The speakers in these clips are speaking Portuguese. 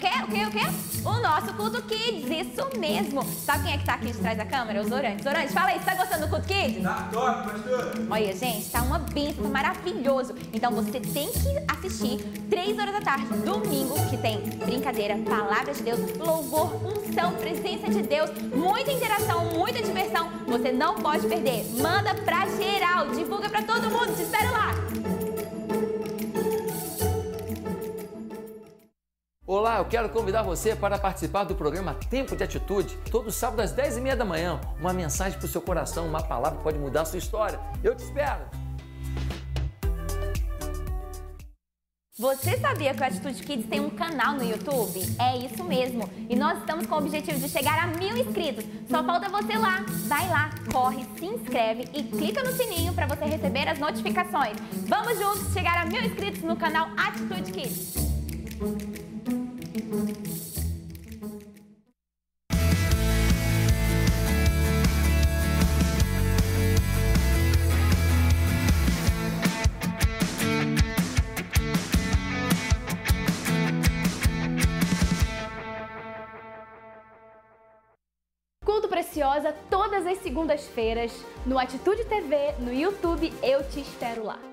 quê? O quê? O quê? O nosso Culto Kids, isso mesmo. Sabe quem é que tá aqui de trás da câmera? Os Orantes. Orantes, fala aí, você tá gostando do Culto Kids? Tá top, pastor. Olha, gente, tá uma bênção, maravilhoso. Então você tem que assistir 3 horas da tarde, domingo, que tem brincadeira, palavra de Deus, louvor, unção, presença de Deus, muita interação, muita diversão. Você não pode perder. Manda pra geral, divulga pra todo mundo. Te espero lá. Olá, eu quero convidar você para participar do programa Tempo de Atitude, todo sábado às 10h30 da manhã. Uma mensagem para o seu coração, uma palavra pode mudar a sua história. Eu te espero! Você sabia que o Atitude Kids tem um canal no YouTube? É isso mesmo. E nós estamos com o objetivo de chegar a mil inscritos. Só falta você lá. Vai lá, corre, se inscreve e clica no sininho para você receber as notificações. Vamos juntos chegar a mil inscritos no canal Atitude Kids. Preciosa todas as segundas-feiras no Atitude TV, no YouTube. Eu te espero lá.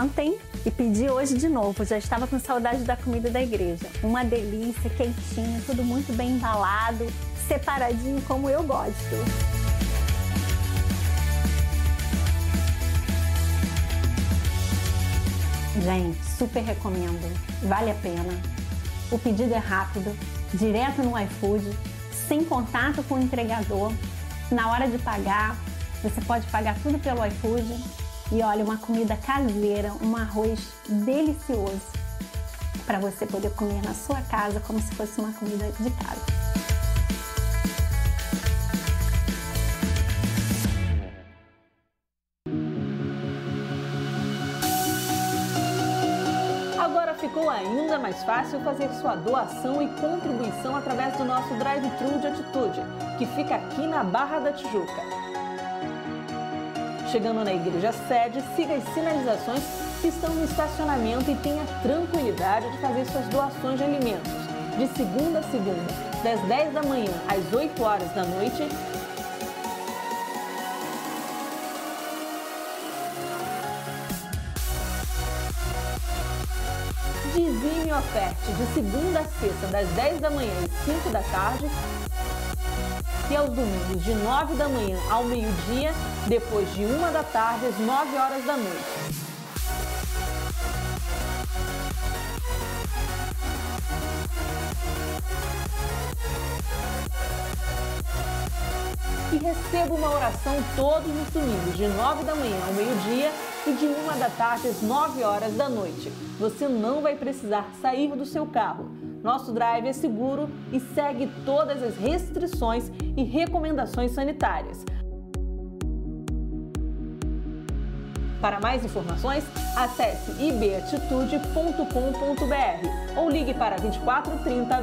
Ontem e pedi hoje de novo. Já estava com saudade da comida da igreja. Uma delícia, quentinho, tudo muito bem embalado, separadinho como eu gosto. Gente, super recomendo. Vale a pena. O pedido é rápido, direto no iFood, sem contato com o entregador. Na hora de pagar, você pode pagar tudo pelo iFood. E olha, uma comida caseira, um arroz delicioso para você poder comer na sua casa como se fosse uma comida de casa. Agora ficou ainda mais fácil fazer sua doação e contribuição através do nosso drive-thru de atitude, que fica aqui na Barra da Tijuca. Chegando na igreja sede, siga as sinalizações que estão no estacionamento e tenha tranquilidade de fazer suas doações de alimentos. De segunda a segunda, das 10 da manhã às 8 horas da noite Dizime oferte de segunda a sexta, das 10 da manhã às 5 da tarde. E aos domingos, de 9 da manhã ao meio-dia, depois de 1 da tarde às 9 horas da noite. E receba uma oração todos os domingos, de 9 da manhã ao meio-dia e de 1 da tarde às 9 horas da noite. Você não vai precisar sair do seu carro. Nosso drive é seguro e segue todas as restrições e recomendações sanitárias. Para mais informações, acesse ibatitude.com.br ou ligue para 24 30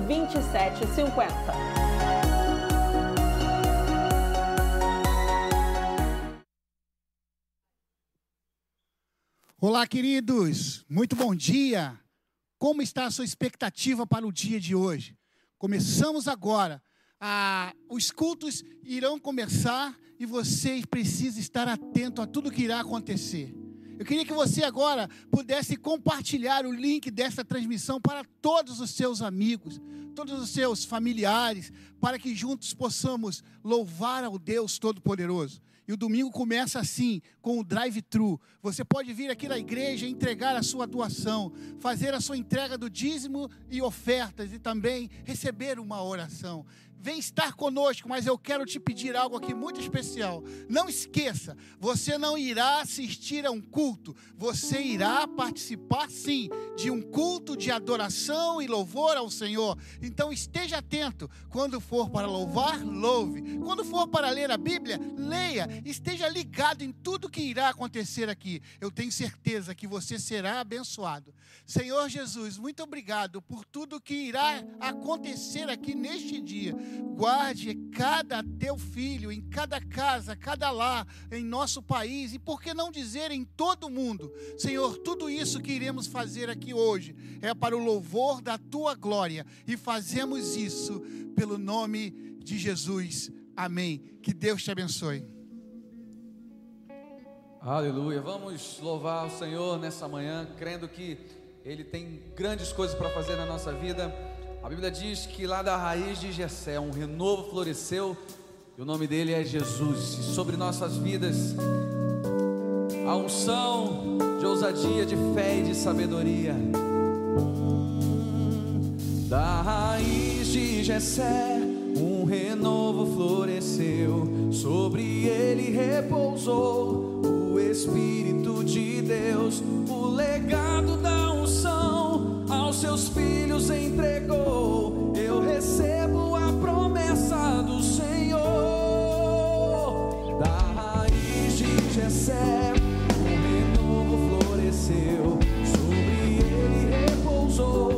Olá, queridos. Muito bom dia. Como está a sua expectativa para o dia de hoje? Começamos agora. Ah, os cultos irão começar e você precisa estar atento a tudo que irá acontecer. Eu queria que você agora pudesse compartilhar o link dessa transmissão para todos os seus amigos, todos os seus familiares, para que juntos possamos louvar ao Deus Todo-Poderoso. E o domingo começa assim, com o drive-thru. Você pode vir aqui na igreja entregar a sua doação, fazer a sua entrega do dízimo e ofertas e também receber uma oração. Vem estar conosco, mas eu quero te pedir algo aqui muito especial. Não esqueça, você não irá assistir a um culto, você irá participar sim de um culto de adoração e louvor ao Senhor. Então esteja atento. Quando for para louvar, louve. Quando for para ler a Bíblia, leia. Esteja ligado em tudo que irá acontecer aqui. Eu tenho certeza que você será abençoado. Senhor Jesus, muito obrigado por tudo que irá acontecer aqui neste dia. Guarde cada teu filho, em cada casa, cada lar, em nosso país e por que não dizer em todo o mundo. Senhor, tudo isso que iremos fazer aqui hoje é para o louvor da tua glória e fazemos isso pelo nome de Jesus. Amém. Que Deus te abençoe. Aleluia. Vamos louvar o Senhor nessa manhã, crendo que Ele tem grandes coisas para fazer na nossa vida. A Bíblia diz que lá da raiz de Jessé um renovo floresceu e o nome dele é Jesus. E sobre nossas vidas a unção de ousadia, de fé e de sabedoria. Da raiz de Jessé um renovo floresceu, sobre ele repousou o Espírito de Deus, o legado da unção aos seus filhos entregou. Eu recebo a promessa do Senhor. Da raiz de Jessé, um renovo floresceu, sobre ele repousou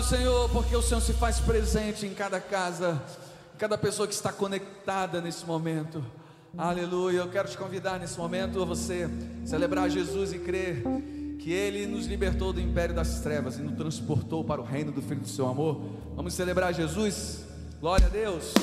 o Senhor se faz presente em cada casa, em cada pessoa que está conectada nesse momento. Aleluia. Eu quero te convidar nesse momento a você celebrar Jesus e crer que Ele nos libertou do império das trevas e nos transportou para o reino do Filho do Seu amor. Vamos celebrar Jesus. Glória a Deus.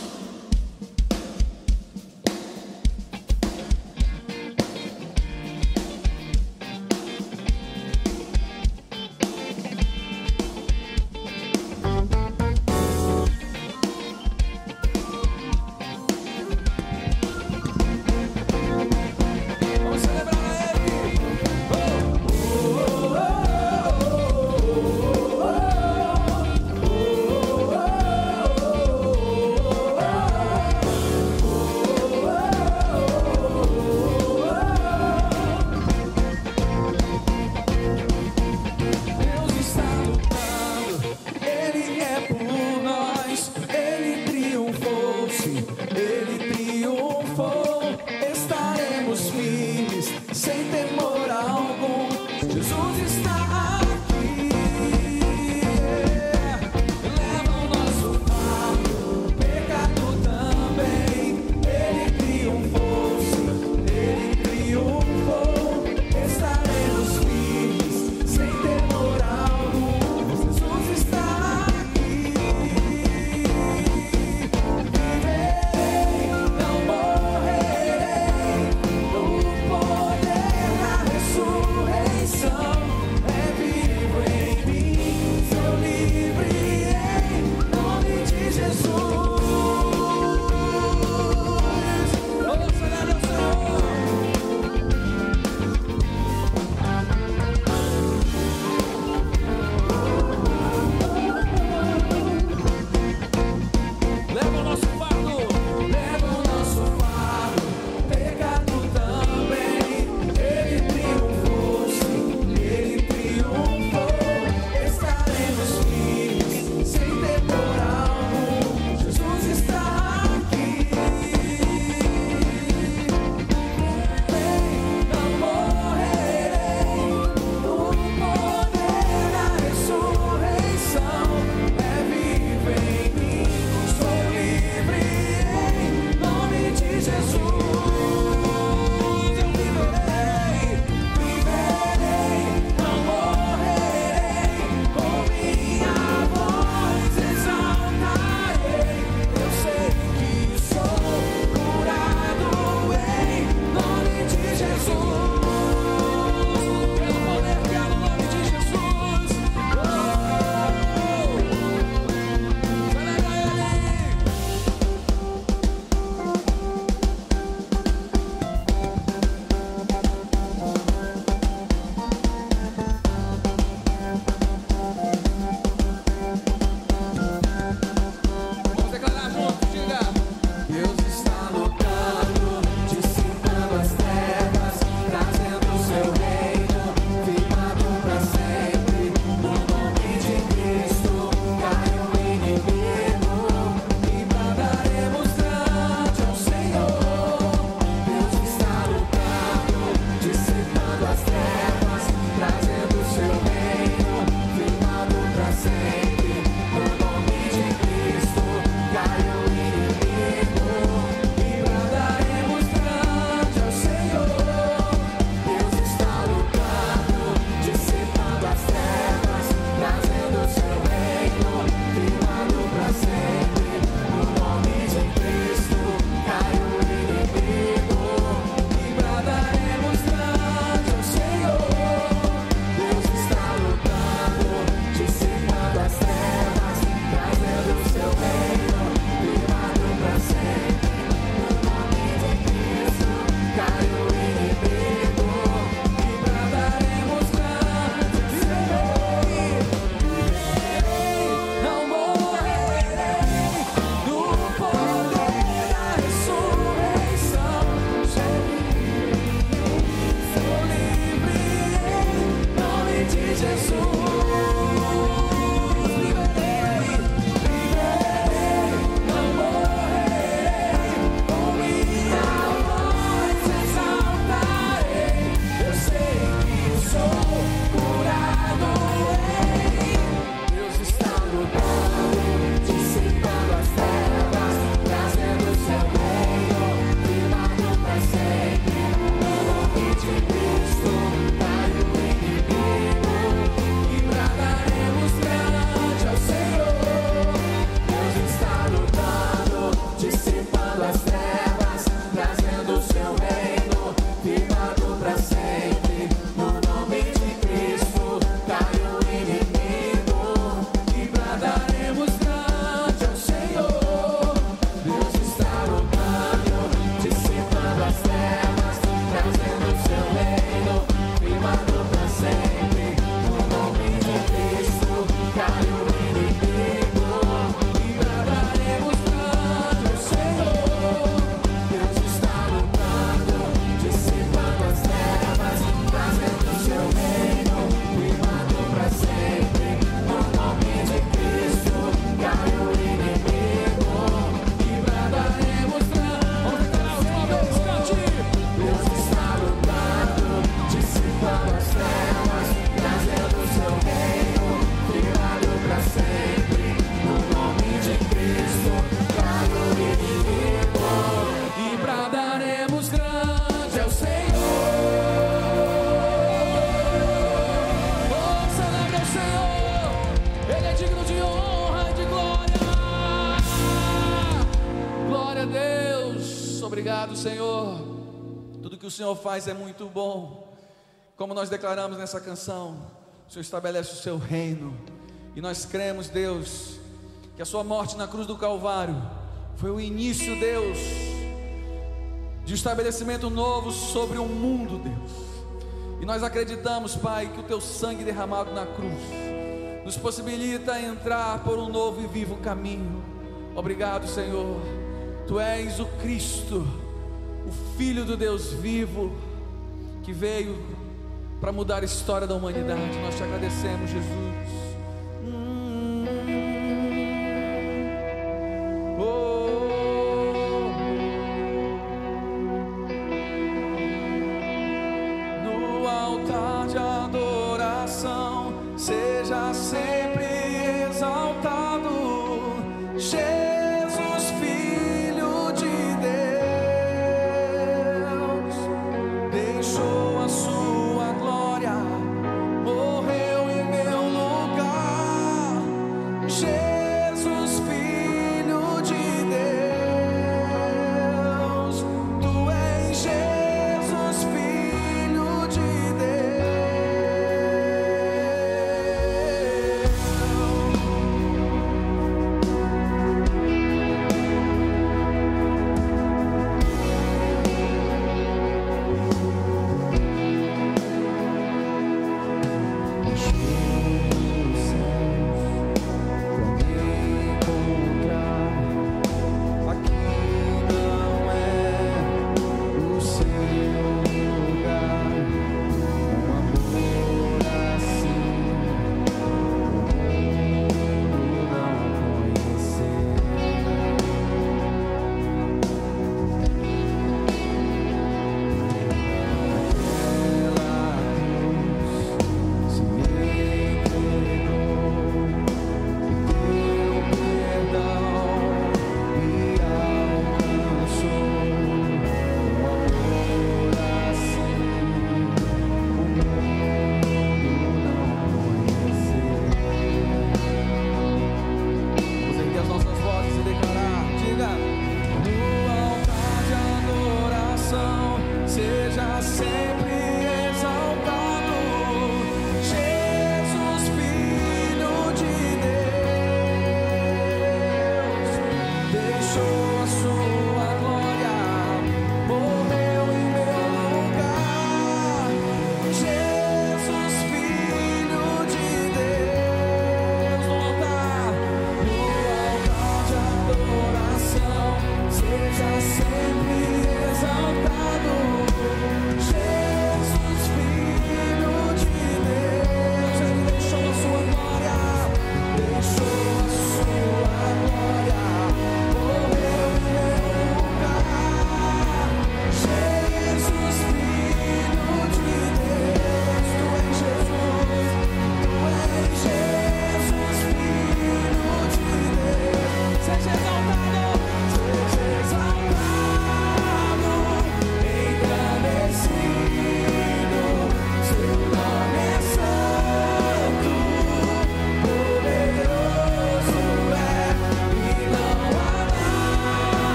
Senhor faz é muito bom. Como nós declaramos nessa canção, o Senhor estabelece o seu reino. E nós cremos, Deus, que a sua morte na cruz do Calvário foi o início, Deus, de um estabelecimento novo sobre o mundo, Deus. E nós acreditamos, Pai, que o teu sangue derramado na cruz nos possibilita entrar por um novo e vivo caminho. Obrigado, Senhor. Tu és o Cristo o Filho do Deus vivo, que veio para mudar a história da humanidade. Nós te agradecemos, Jesus.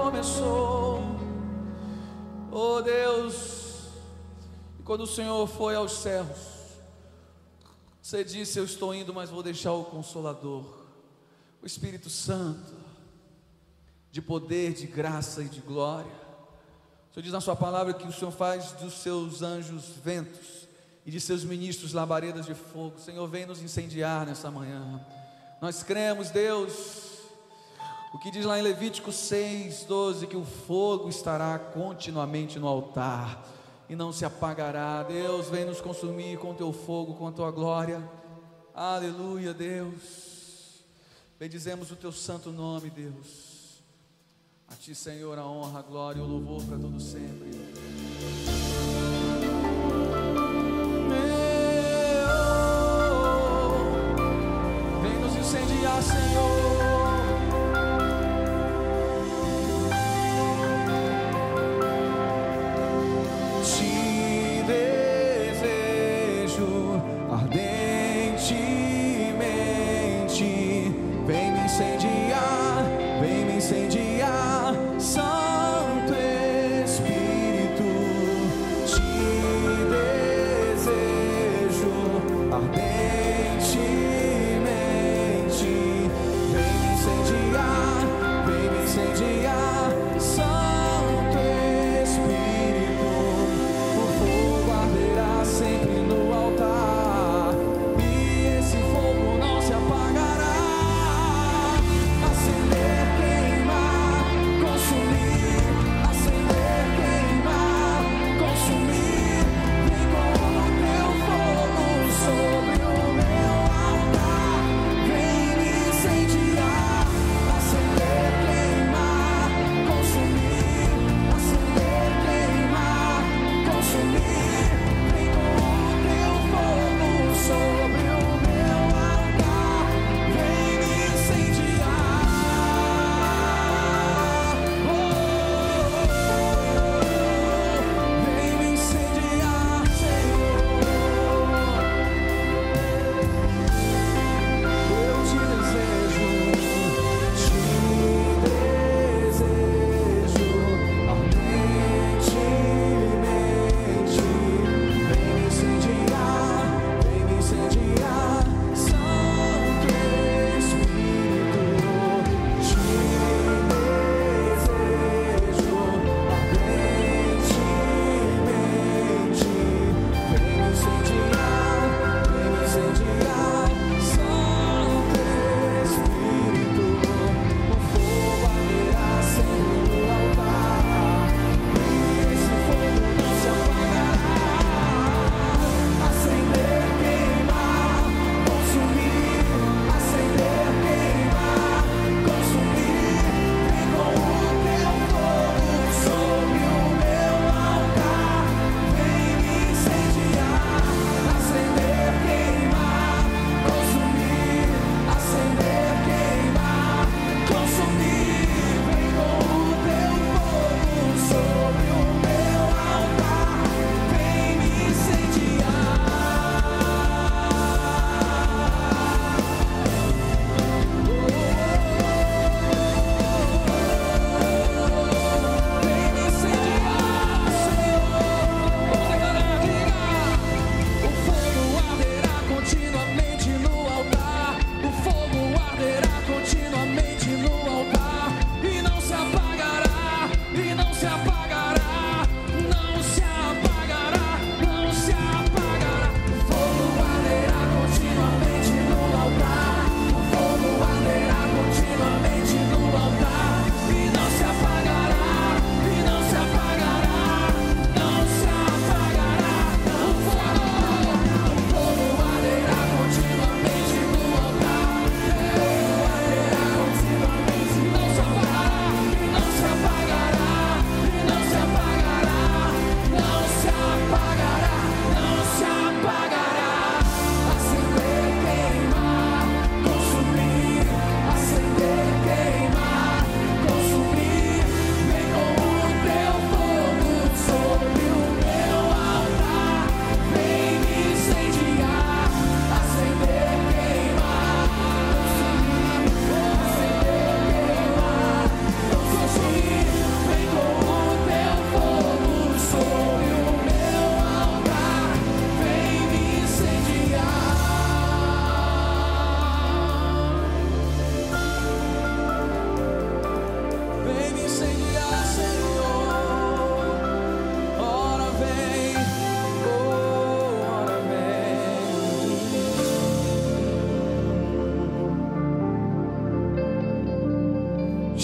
Começou. Oh Deus, e quando o Senhor foi aos céus, você disse: Eu estou indo, mas vou deixar o Consolador, o Espírito Santo, de poder, de graça e de glória. O Senhor diz na Sua palavra que o Senhor faz dos seus anjos ventos e de seus ministros labaredas de fogo. Senhor, vem nos incendiar nessa manhã. Nós cremos, Deus, o que diz lá em Levítico 6, 12, que o fogo estará continuamente no altar e não se apagará. Deus, vem nos consumir com teu fogo, com a tua glória. Aleluia, Deus. Bendizemos o teu santo nome, Deus. A ti, Senhor, a honra, a glória e o louvor para todo sempre. Meu, Vem nos incendiar, Senhor.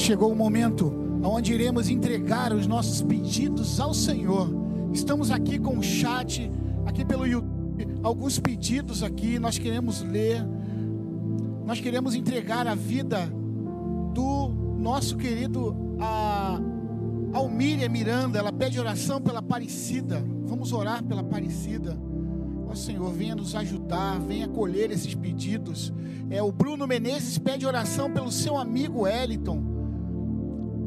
Chegou o momento onde iremos entregar os nossos pedidos ao Senhor. Estamos aqui com o chat, aqui pelo YouTube, alguns pedidos aqui, nós queremos ler. Nós queremos entregar a vida do nosso querido a, Almíria Miranda, ela pede oração pela Aparecida. Vamos orar pela Aparecida. Ó Senhor, venha nos ajudar, venha acolher esses pedidos. É, o Bruno Menezes pede oração pelo seu amigo Eliton.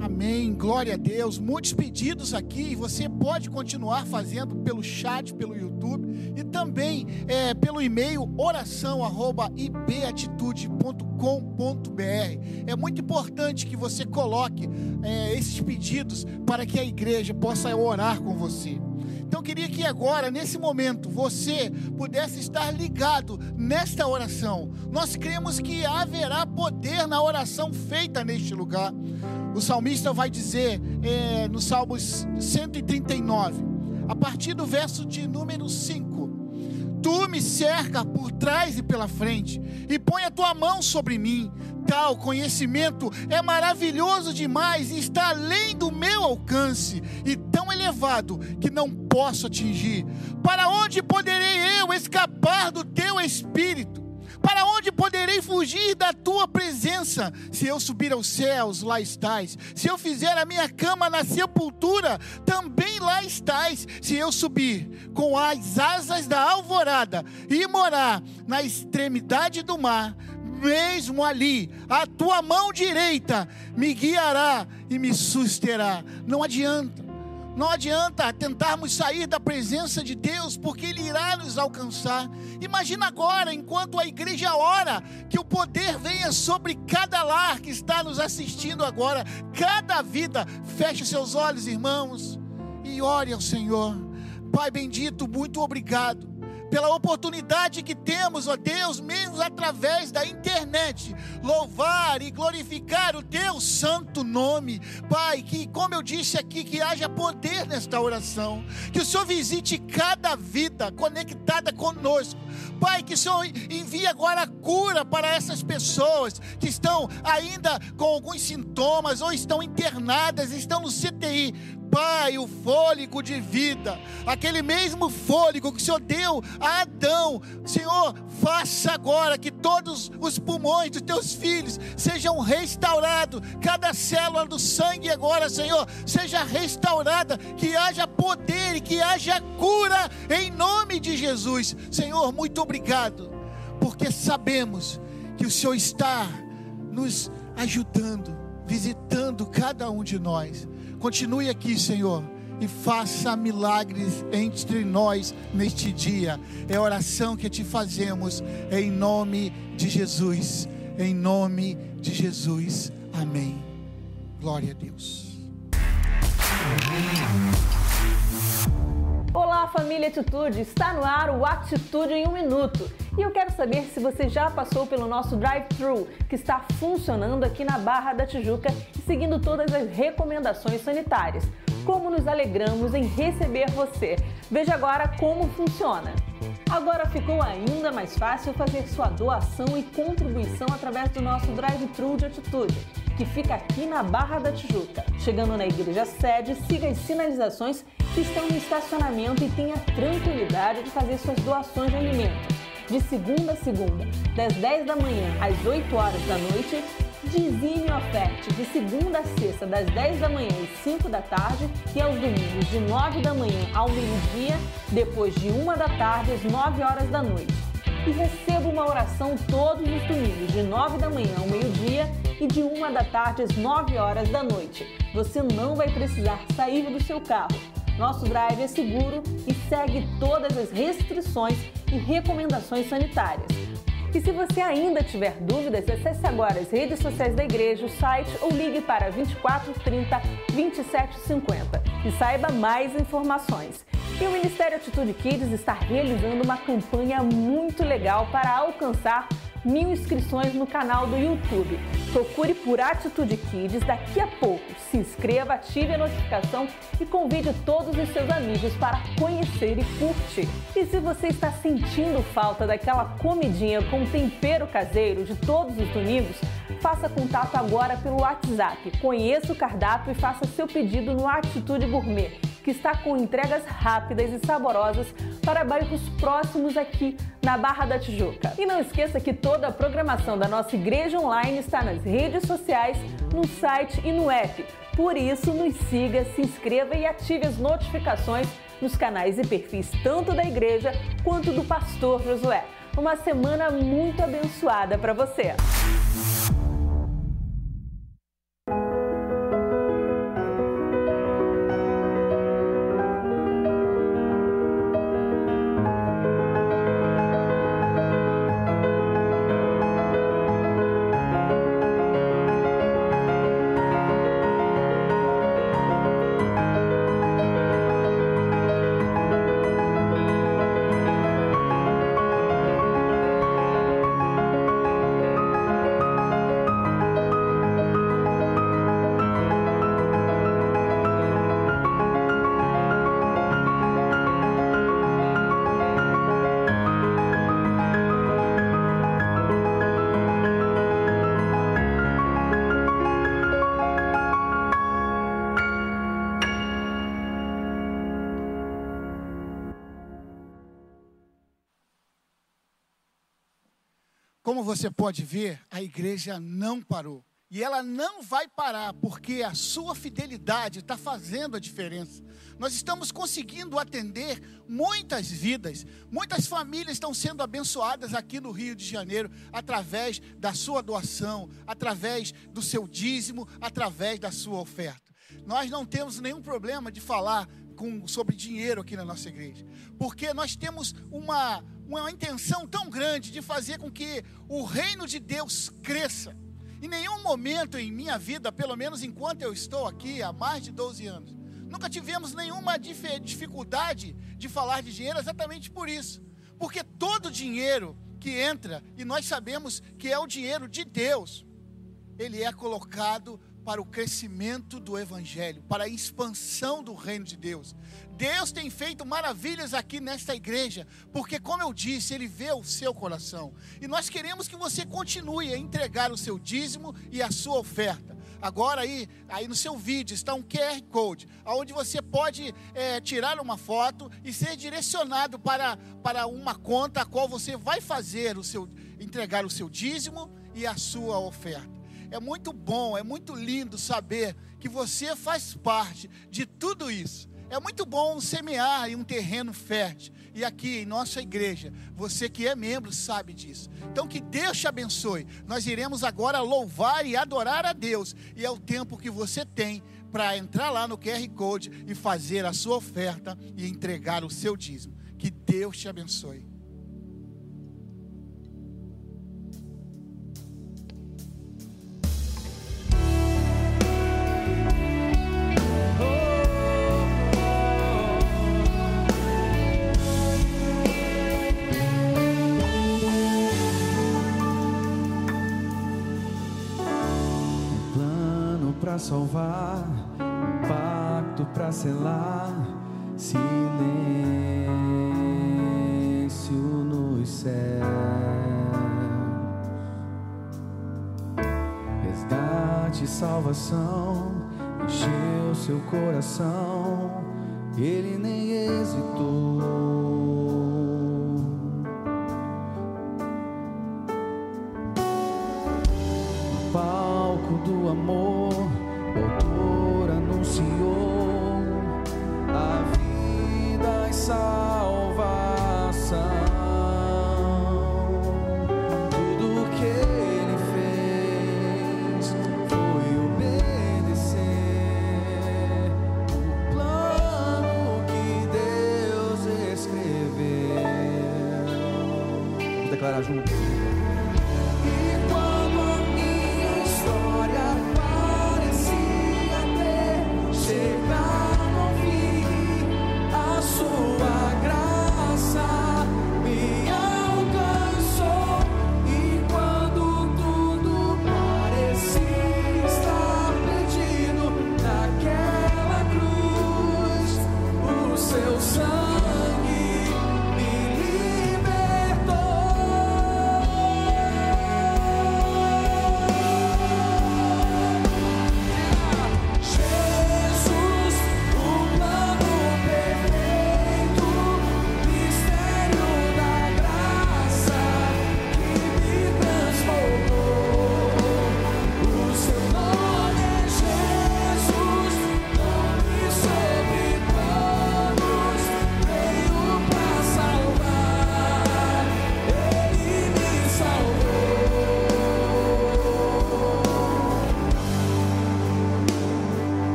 Amém, glória a Deus. Muitos pedidos aqui, e você pode continuar fazendo pelo chat, pelo YouTube e também é, pelo e-mail oração@ibatitude.com.br. É muito importante que você coloque é, esses pedidos para que a igreja possa orar com você. Então queria que agora, nesse momento, você pudesse estar ligado nesta oração. Nós cremos que haverá poder na oração feita neste lugar. O salmista vai dizer é, no Salmos 139, a partir do verso de número 5: Tu me cerca por trás e pela frente, e põe a tua mão sobre mim. Tal conhecimento é maravilhoso demais e está além do meu alcance, e tão elevado que não posso atingir. Para onde poderei eu escapar do teu espírito? Para onde poderei fugir da tua presença? Se eu subir aos céus, lá estás. Se eu fizer a minha cama na sepultura, também lá estás. Se eu subir com as asas da alvorada e morar na extremidade do mar, mesmo ali, a tua mão direita me guiará e me susterá. Não adianta. Não adianta tentarmos sair da presença de Deus, porque Ele irá nos alcançar. Imagina agora, enquanto a igreja ora, que o poder venha sobre cada lar que está nos assistindo agora, cada vida. Feche seus olhos, irmãos, e ore ao Senhor. Pai bendito, muito obrigado pela oportunidade que temos, ó Deus, mesmo através da internet, louvar e glorificar o teu santo nome. Pai, que como eu disse aqui, que haja poder nesta oração, que o Senhor visite cada vida conectada conosco. Pai, que o Senhor envie agora a cura para essas pessoas que estão ainda com alguns sintomas ou estão internadas, estão no CTI. Pai, o fôlego de vida, aquele mesmo fôlego que o Senhor deu a Adão, Senhor, faça agora que todos os pulmões dos teus filhos sejam restaurados, cada célula do sangue agora, Senhor, seja restaurada, que haja poder e que haja cura em nome de Jesus. Senhor, muito obrigado, porque sabemos que o Senhor está nos ajudando, visitando cada um de nós. Continue aqui, Senhor, e faça milagres entre nós neste dia. É a oração que te fazemos em nome de Jesus. Em nome de Jesus. Amém. Glória a Deus. Olá, família Atitude! Está no ar o Atitude em um Minuto. E eu quero saber se você já passou pelo nosso drive-thru, que está funcionando aqui na Barra da Tijuca e seguindo todas as recomendações sanitárias. Como nos alegramos em receber você! Veja agora como funciona. Agora ficou ainda mais fácil fazer sua doação e contribuição através do nosso drive-thru de atitude, que fica aqui na Barra da Tijuca. Chegando na igreja sede, siga as sinalizações que estão no estacionamento e tenha tranquilidade de fazer suas doações de alimentos. De segunda a segunda, das 10 da manhã às 8 horas da noite, Dizime Oferte, de segunda a sexta, das 10 da manhã às 5 da tarde, e aos domingos, de 9 da manhã ao meio-dia, depois de 1 da tarde às 9 horas da noite. E receba uma oração todos os domingos, de 9 da manhã ao meio-dia e de 1 da tarde às 9 horas da noite. Você não vai precisar sair do seu carro. Nosso drive é seguro e segue todas as restrições e recomendações sanitárias. E se você ainda tiver dúvidas, acesse agora as redes sociais da igreja, o site ou ligue para 24 30 27 50 e saiba mais informações. E o Ministério Atitude Kids está realizando uma campanha muito legal para alcançar mil inscrições no canal do YouTube. Procure por Atitude Kids daqui a pouco. Se inscreva, ative a notificação e convide todos os seus amigos para conhecer e curtir. E se você está sentindo falta daquela comidinha com tempero caseiro de todos os domingos, faça contato agora pelo WhatsApp. Conheça o cardápio e faça seu pedido no Atitude Gourmet, que está com entregas rápidas e saborosas para bairros próximos aqui na Barra da Tijuca. E não esqueça que toda a programação da nossa igreja online está nas redes sociais, no site e no app. Por isso, nos siga, se inscreva e ative as notificações nos canais e perfis tanto da igreja quanto do pastor Josué. Uma semana muito abençoada para você. Você pode ver, a igreja não parou. E ela não vai parar, porque a sua fidelidade está fazendo a diferença. Nós estamos conseguindo atender muitas vidas, muitas famílias estão sendo abençoadas aqui no Rio de Janeiro, através da sua doação, através do seu dízimo, através da sua oferta. Nós não temos nenhum problema de falar com, sobre dinheiro aqui na nossa igreja, porque nós temos uma, uma intenção tão grande de fazer com que o reino de Deus cresça. Em nenhum momento em minha vida, pelo menos enquanto eu estou aqui há mais de 12 anos, nunca tivemos nenhuma dif- dificuldade de falar de dinheiro exatamente por isso. Porque todo dinheiro que entra, e nós sabemos que é o dinheiro de Deus, ele é colocado para o crescimento do Evangelho, para a expansão do reino de Deus. Deus tem feito maravilhas aqui nesta igreja, porque, como eu disse, Ele vê o seu coração. E nós queremos que você continue a entregar o seu dízimo e a sua oferta. Agora aí, aí no seu vídeo está um QR Code, onde você pode é, tirar uma foto e ser direcionado para, para uma conta a qual você vai fazer o seu, entregar o seu dízimo e a sua oferta. É muito bom, é muito lindo saber que você faz parte de tudo isso. É muito bom semear em um terreno fértil. E aqui em nossa igreja, você que é membro sabe disso. Então que Deus te abençoe. Nós iremos agora louvar e adorar a Deus. E é o tempo que você tem para entrar lá no QR Code e fazer a sua oferta e entregar o seu dízimo. Que Deus te abençoe. Pra salvar, um pacto pra selar, silêncio nos céus, resgate e salvação, encheu seu coração, ele nem hesitou.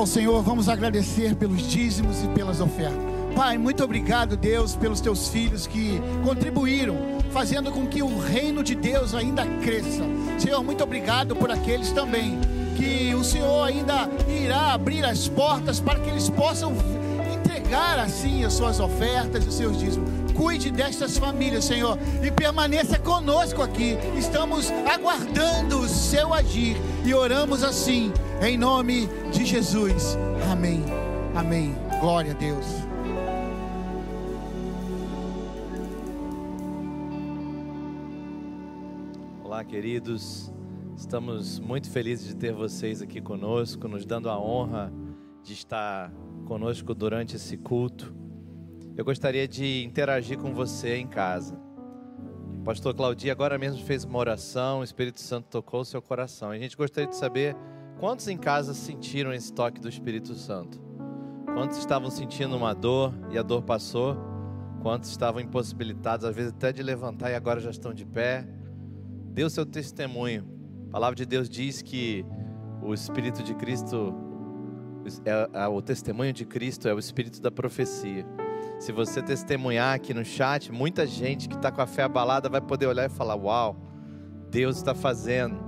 Ao Senhor, vamos agradecer pelos dízimos e pelas ofertas. Pai, muito obrigado, Deus, pelos teus filhos que contribuíram, fazendo com que o reino de Deus ainda cresça. Senhor, muito obrigado por aqueles também que o Senhor ainda irá abrir as portas para que eles possam entregar assim as suas ofertas e os seus dízimos. Cuide destas famílias, Senhor, e permaneça conosco aqui. Estamos aguardando o seu agir e oramos assim, em nome de Jesus. Amém. Amém. Glória a Deus. Olá, queridos. Estamos muito felizes de ter vocês aqui conosco, nos dando a honra de estar conosco durante esse culto. Eu gostaria de interagir com você em casa. Pastor Claudio agora mesmo fez uma oração, o Espírito Santo tocou o seu coração. A gente gostaria de saber quantos em casa sentiram esse toque do Espírito Santo. Quantos estavam sentindo uma dor e a dor passou? Quantos estavam impossibilitados, às vezes até de levantar e agora já estão de pé? Dê o seu testemunho. A palavra de Deus diz que o Espírito de Cristo, é, é, o testemunho de Cristo é o Espírito da profecia. Se você testemunhar aqui no chat, muita gente que está com a fé abalada vai poder olhar e falar: Uau, Deus está fazendo,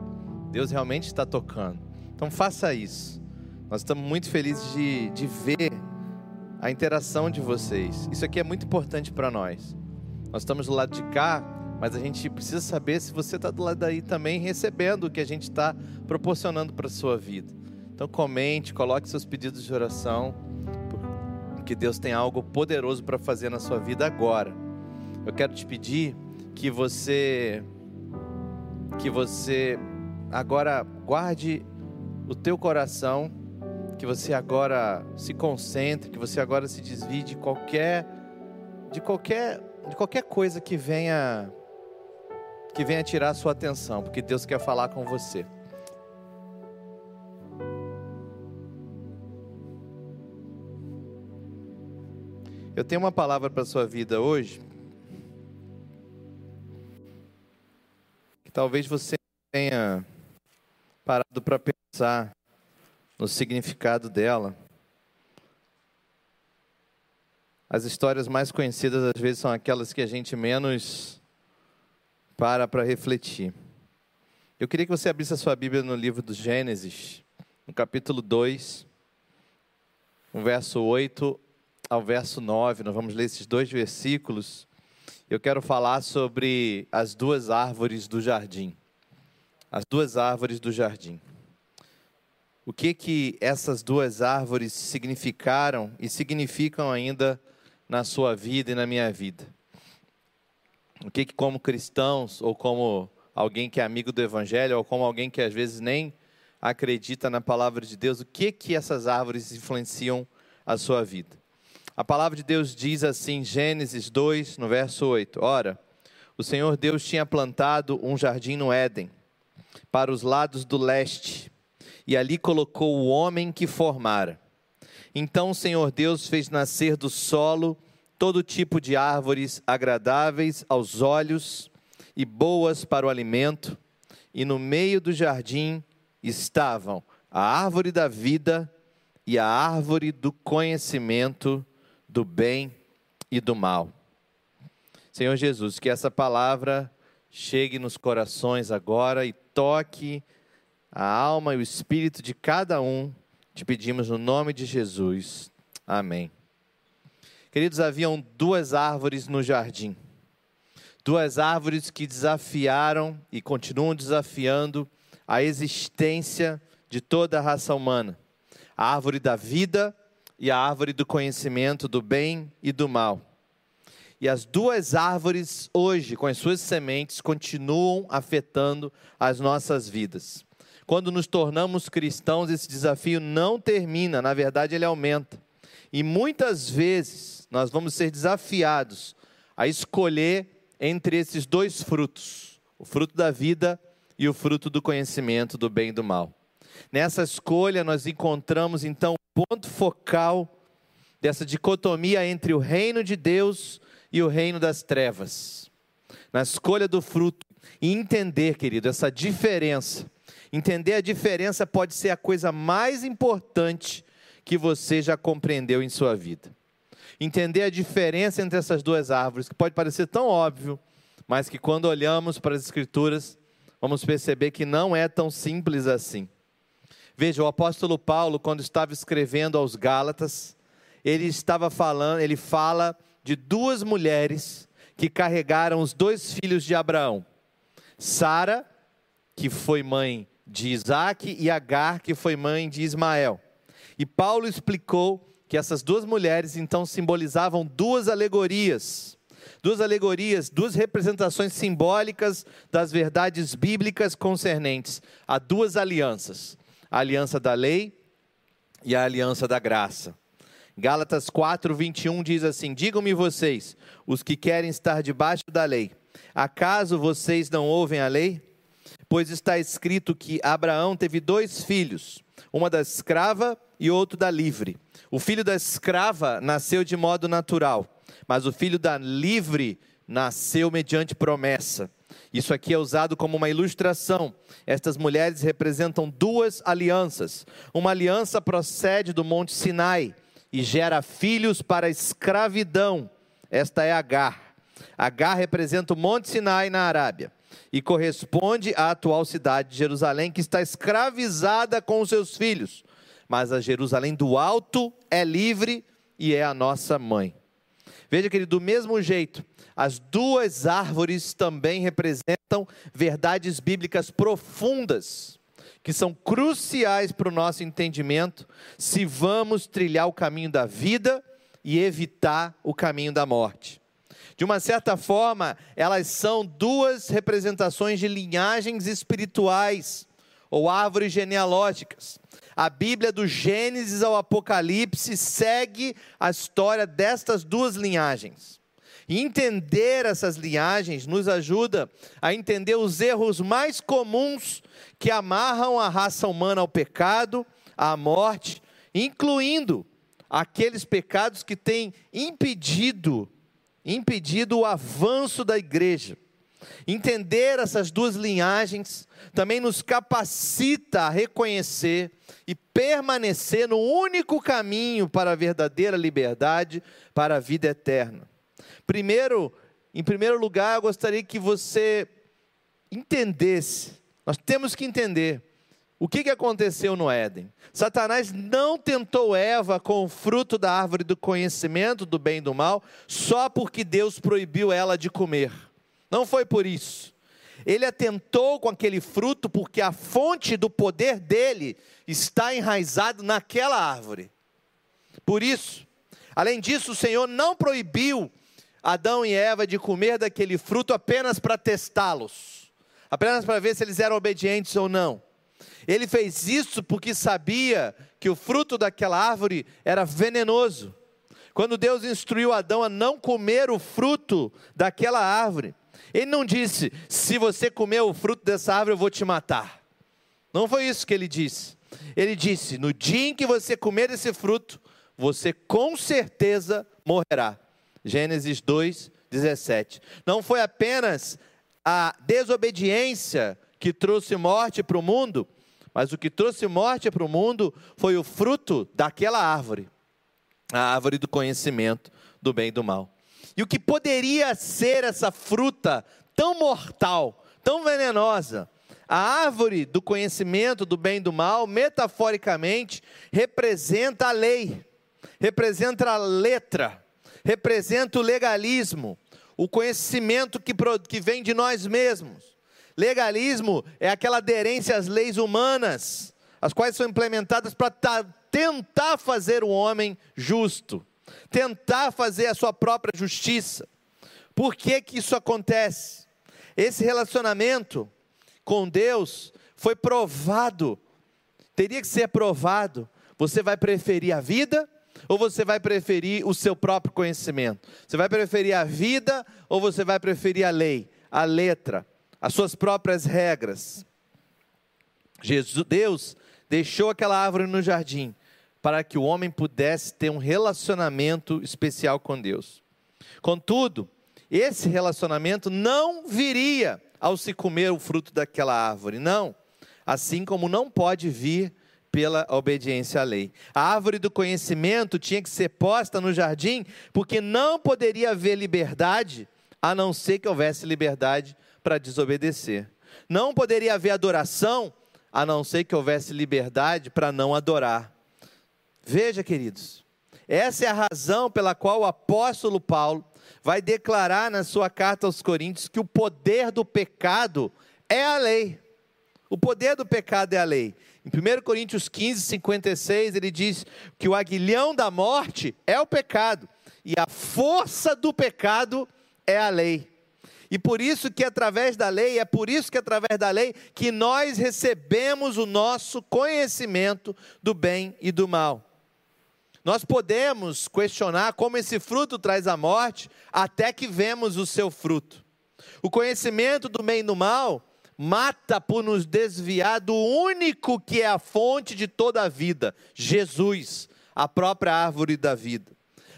Deus realmente está tocando. Então faça isso. Nós estamos muito felizes de, de ver a interação de vocês. Isso aqui é muito importante para nós. Nós estamos do lado de cá, mas a gente precisa saber se você está do lado daí também recebendo o que a gente está proporcionando para a sua vida. Então comente, coloque seus pedidos de oração que Deus tem algo poderoso para fazer na sua vida agora. Eu quero te pedir que você que você agora guarde o teu coração, que você agora se concentre, que você agora se desvie de qualquer de qualquer de qualquer coisa que venha que venha tirar a sua atenção, porque Deus quer falar com você. Eu tenho uma palavra para sua vida hoje. Que talvez você tenha parado para pensar no significado dela. As histórias mais conhecidas às vezes são aquelas que a gente menos para para refletir. Eu queria que você abrisse a sua Bíblia no livro do Gênesis, no capítulo 2, no verso 8 ao verso 9, nós vamos ler esses dois versículos. Eu quero falar sobre as duas árvores do jardim. As duas árvores do jardim. O que que essas duas árvores significaram e significam ainda na sua vida e na minha vida? O que que como cristãos ou como alguém que é amigo do evangelho ou como alguém que às vezes nem acredita na palavra de Deus, o que que essas árvores influenciam a sua vida? A palavra de Deus diz assim, Gênesis 2, no verso 8: Ora, o Senhor Deus tinha plantado um jardim no Éden, para os lados do leste, e ali colocou o homem que formara. Então o Senhor Deus fez nascer do solo todo tipo de árvores agradáveis aos olhos e boas para o alimento, e no meio do jardim estavam a árvore da vida e a árvore do conhecimento do bem e do mal. Senhor Jesus, que essa palavra chegue nos corações agora e toque a alma e o espírito de cada um. Te pedimos no nome de Jesus. Amém. Queridos, haviam duas árvores no jardim. Duas árvores que desafiaram e continuam desafiando a existência de toda a raça humana. A árvore da vida e a árvore do conhecimento do bem e do mal. E as duas árvores, hoje, com as suas sementes, continuam afetando as nossas vidas. Quando nos tornamos cristãos, esse desafio não termina, na verdade, ele aumenta. E muitas vezes nós vamos ser desafiados a escolher entre esses dois frutos: o fruto da vida e o fruto do conhecimento do bem e do mal. Nessa escolha, nós encontramos então o ponto focal dessa dicotomia entre o reino de Deus e o reino das trevas. Na escolha do fruto, e entender, querido, essa diferença Entender a diferença pode ser a coisa mais importante que você já compreendeu em sua vida. Entender a diferença entre essas duas árvores, que pode parecer tão óbvio, mas que quando olhamos para as Escrituras, vamos perceber que não é tão simples assim. Veja, o apóstolo Paulo, quando estava escrevendo aos Gálatas, ele estava falando, ele fala de duas mulheres que carregaram os dois filhos de Abraão. Sara, que foi mãe de Isaac, e Agar, que foi mãe de Ismael. E Paulo explicou que essas duas mulheres então simbolizavam duas alegorias. Duas alegorias, duas representações simbólicas das verdades bíblicas concernentes a duas alianças: a aliança da lei e a aliança da graça. Gálatas 4, 21 diz assim: Digam-me vocês, os que querem estar debaixo da lei, acaso vocês não ouvem a lei? Pois está escrito que Abraão teve dois filhos, uma da escrava e outro da livre. O filho da escrava nasceu de modo natural, mas o filho da livre nasceu mediante promessa. Isso aqui é usado como uma ilustração. Estas mulheres representam duas alianças. Uma aliança procede do Monte Sinai e gera filhos para a escravidão. Esta é Agar. Agar representa o Monte Sinai na Arábia e corresponde à atual cidade de Jerusalém, que está escravizada com os seus filhos. Mas a Jerusalém do alto é livre e é a nossa mãe. Veja, querido, do mesmo jeito, as duas árvores também representam verdades bíblicas profundas que são cruciais para o nosso entendimento se vamos trilhar o caminho da vida e evitar o caminho da morte. De uma certa forma, elas são duas representações de linhagens espirituais ou árvores genealógicas. A Bíblia, do Gênesis ao Apocalipse, segue a história destas duas linhagens. E entender essas linhagens nos ajuda a entender os erros mais comuns que amarram a raça humana ao pecado, à morte, incluindo aqueles pecados que têm impedido impedido o avanço da igreja. Entender essas duas linhagens também nos capacita a reconhecer e permanecer no único caminho para a verdadeira liberdade, para a vida eterna. Primeiro, em primeiro lugar, eu gostaria que você entendesse, nós temos que entender o que, que aconteceu no Éden. Satanás não tentou Eva com o fruto da árvore do conhecimento do bem e do mal, só porque Deus proibiu ela de comer. Não foi por isso. Ele atentou com aquele fruto porque a fonte do poder dele está enraizado naquela árvore. Por isso, além disso, o Senhor não proibiu Adão e Eva de comer daquele fruto apenas para testá-los, apenas para ver se eles eram obedientes ou não. Ele fez isso porque sabia que o fruto daquela árvore era venenoso. Quando Deus instruiu Adão a não comer o fruto daquela árvore, ele não disse: se você comer o fruto dessa árvore, eu vou te matar. Não foi isso que ele disse. Ele disse: no dia em que você comer esse fruto, você com certeza morrerá. Gênesis 2, 17. Não foi apenas a desobediência que trouxe morte para o mundo, mas o que trouxe morte para o mundo foi o fruto daquela árvore, a árvore do conhecimento do bem e do mal. E o que poderia ser essa fruta tão mortal, tão venenosa? A árvore do conhecimento do bem e do mal, metaforicamente, representa a lei, representa a letra, representa o legalismo, o conhecimento que, que vem de nós mesmos. Legalismo é aquela aderência às leis humanas, as quais são implementadas para tentar fazer o homem justo, tentar fazer a sua própria justiça. Por que, que isso acontece? Esse relacionamento com Deus foi provado, teria que ser provado. Você vai preferir a vida ou você vai preferir o seu próprio conhecimento? Você vai preferir a vida ou você vai preferir a lei, a letra, as suas próprias regras? Jesus, Deus deixou aquela árvore no jardim para que o homem pudesse ter um relacionamento especial com Deus. Contudo, esse relacionamento não viria ao se comer o fruto daquela árvore, não. assim como não pode vir pela obediência à lei. A árvore do conhecimento tinha que ser posta no jardim, porque não poderia haver liberdade a não ser que houvesse liberdade para desobedecer. Não poderia haver adoração a não ser que houvesse liberdade para não adorar. Veja, queridos, essa é a razão pela qual o apóstolo Paulo vai declarar na sua carta aos Coríntios que o poder do pecado é a lei. O poder do pecado é a lei. Em 1 Coríntios 15, 56, ele diz que o aguilhão da morte é o pecado, e a força do pecado é a lei. E por isso que através da lei, é por isso que através da lei que nós recebemos o nosso conhecimento do bem e do mal. Nós podemos questionar como esse fruto traz a morte até que vemos o seu fruto. O conhecimento do bem e do mal mata por nos desviar do único que é a fonte de toda a vida, Jesus, a própria árvore da vida.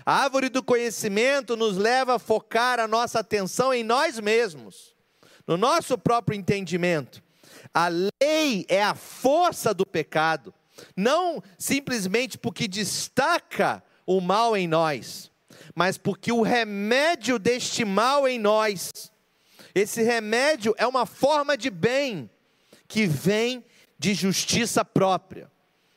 A árvore do conhecimento nos leva a focar a nossa atenção em nós mesmos, no nosso próprio entendimento. A lei é a força do pecado não simplesmente porque destaca o mal em nós, mas porque o remédio deste mal em nós, esse remédio é uma forma de bem que vem de justiça própria,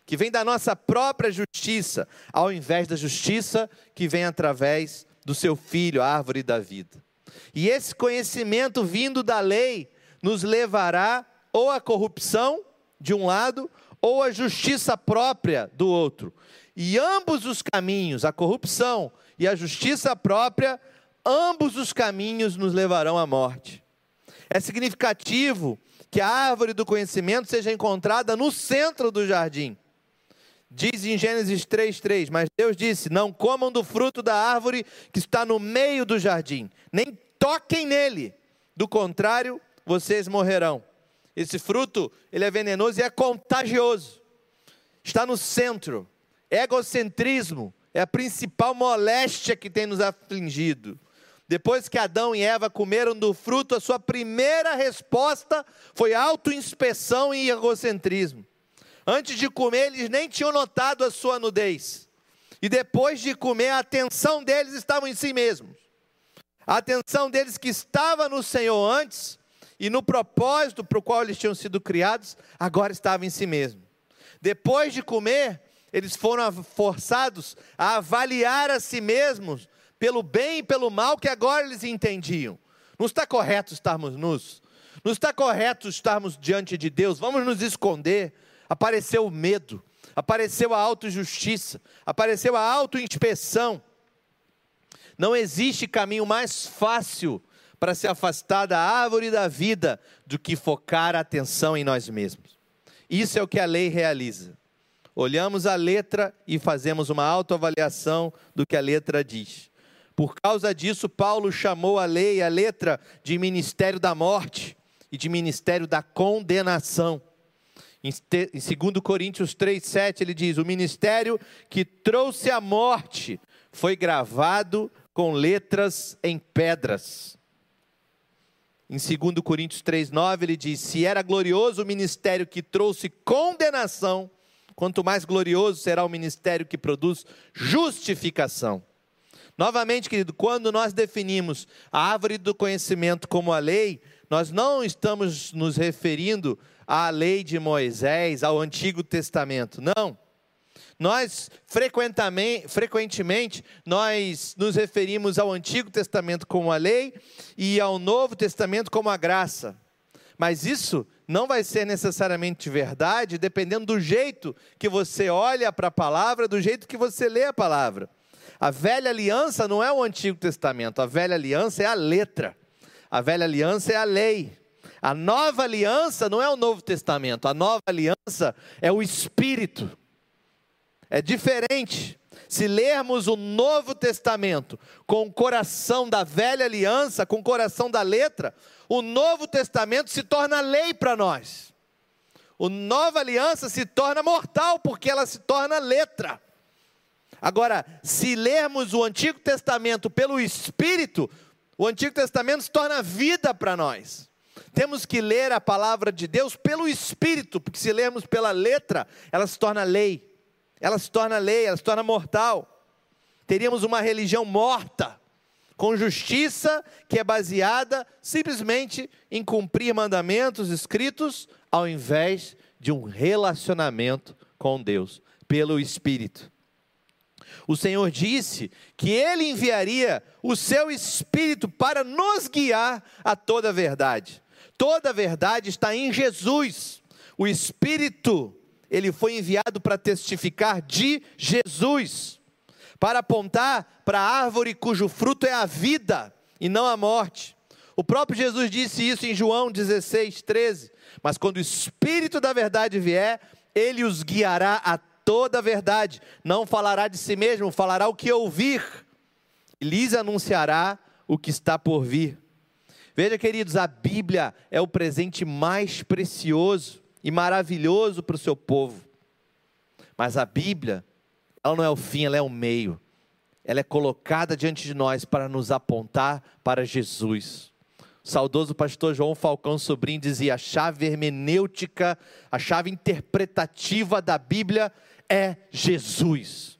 que vem da nossa própria justiça, ao invés da justiça que vem através do seu filho, a árvore da vida. E esse conhecimento vindo da lei nos levará ou à corrupção, de um lado, ou a justiça própria do outro. E ambos os caminhos, a corrupção e a justiça própria, ambos os caminhos nos levarão à morte. É significativo que a árvore do conhecimento seja encontrada no centro do jardim. Diz em Gênesis 3:3, mas Deus disse: "Não comam do fruto da árvore que está no meio do jardim, nem toquem nele, do contrário, vocês morrerão." Esse fruto, ele é venenoso e é contagioso. Está no centro. Egocentrismo é a principal moléstia que tem nos afligido. Depois que Adão e Eva comeram do fruto, a sua primeira resposta foi autoinspeção e egocentrismo. Antes de comer, eles nem tinham notado a sua nudez. E depois de comer, a atenção deles estava em si mesmos. A atenção deles que estava no Senhor antes, e no propósito para o qual eles tinham sido criados, agora estava em si mesmo. Depois de comer, eles foram forçados a avaliar a si mesmos pelo bem e pelo mal que agora eles entendiam. Não está correto estarmos nus, não está correto estarmos diante de Deus, vamos nos esconder. Apareceu o medo, apareceu a autojustiça, apareceu a autoinspeção. Não existe caminho mais fácil para se afastar da árvore da vida do que focar a atenção em nós mesmos. Isso é o que a lei realiza. Olhamos a letra e fazemos uma autoavaliação do que a letra diz. Por causa disso, Paulo chamou a lei, a letra, de ministério da morte e de ministério da condenação. Em 2 Coríntios 3,7 ele diz: O ministério que trouxe a morte foi gravado com letras em pedras. Em 2 Coríntios 3,9 ele diz: Se era glorioso o ministério que trouxe condenação, quanto mais glorioso será o ministério que produz justificação. Novamente, querido, quando nós definimos a árvore do conhecimento como a lei, nós não estamos nos referindo à lei de Moisés, ao Antigo Testamento, não. Nós frequentemente, nós nos referimos ao Antigo Testamento como a lei e ao Novo Testamento como a graça. Mas isso não vai ser necessariamente verdade, dependendo do jeito que você olha para a palavra, do jeito que você lê a palavra. A velha aliança não é o Antigo Testamento, a velha aliança é a letra. A velha aliança é a lei. A nova aliança não é o Novo Testamento, a nova aliança é o Espírito. É diferente. Se lermos o Novo Testamento com o coração da velha aliança, com o coração da letra, o Novo Testamento se torna lei para nós. O Nova Aliança se torna mortal porque ela se torna letra. Agora, se lermos o Antigo Testamento pelo Espírito, o Antigo Testamento se torna vida para nós. Temos que ler a palavra de Deus pelo Espírito, porque se lermos pela letra, ela se torna lei, ela se torna lei, ela se torna mortal. Teríamos uma religião morta, com justiça que é baseada simplesmente em cumprir mandamentos escritos, ao invés de um relacionamento com Deus, pelo Espírito. O Senhor disse que Ele enviaria o seu Espírito para nos guiar a toda a verdade. Toda a verdade está em Jesus. O Espírito, ele foi enviado para testificar de Jesus, para apontar para a árvore cujo fruto é a vida e não a morte. O próprio Jesus disse isso em João 16, 13. Mas quando o Espírito da verdade vier, ele os guiará a toda a verdade. Não falará de si mesmo, falará o que ouvir. E lhes anunciará o que está por vir. Veja, queridos, a Bíblia é o presente mais precioso e maravilhoso para o seu povo. Mas a Bíblia, ela não é o fim, ela é o meio. Ela é colocada diante de nós para nos apontar para Jesus. O saudoso pastor João Falcão Sobrinho dizia: a chave hermenêutica, a chave interpretativa da Bíblia é Jesus.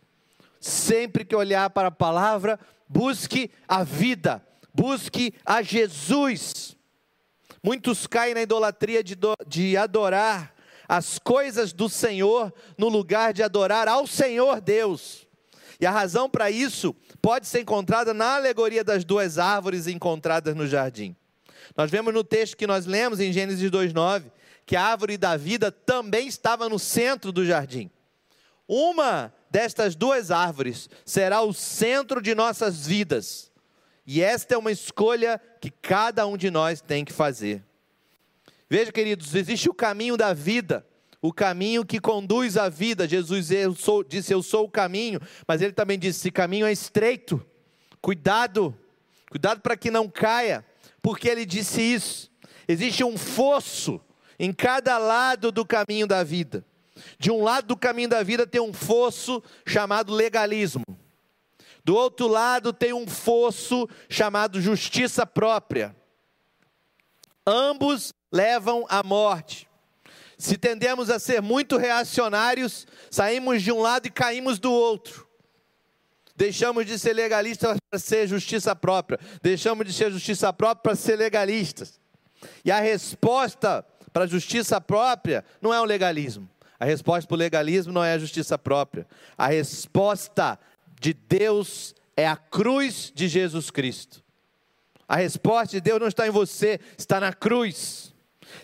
Sempre que olhar para a palavra, busque a vida, busque a Jesus. Muitos caem na idolatria de, do, de adorar as coisas do Senhor no lugar de adorar ao Senhor Deus. E a razão para isso pode ser encontrada na alegoria das duas árvores encontradas no jardim. Nós vemos no texto que nós lemos em Gênesis 2:9 que a árvore da vida também estava no centro do jardim. Uma destas duas árvores será o centro de nossas vidas. E esta é uma escolha que cada um de nós tem que fazer. Veja, queridos, existe o caminho da vida, o caminho que conduz à vida. Jesus eu sou, disse: Eu sou o caminho, mas ele também disse: Esse caminho é estreito. Cuidado, cuidado para que não caia, porque ele disse isso. Existe um fosso em cada lado do caminho da vida. De um lado do caminho da vida tem um fosso chamado legalismo. Do outro lado tem um fosso chamado justiça própria. Ambos levam à morte. Se tendemos a ser muito reacionários, saímos de um lado e caímos do outro. Deixamos de ser legalistas para ser justiça própria. Deixamos de ser justiça própria para ser legalistas. E a resposta para a justiça própria não é o legalismo. A resposta para o legalismo não é a justiça própria. A resposta de Deus é a cruz de Jesus Cristo. A resposta de Deus não está em você, está na cruz.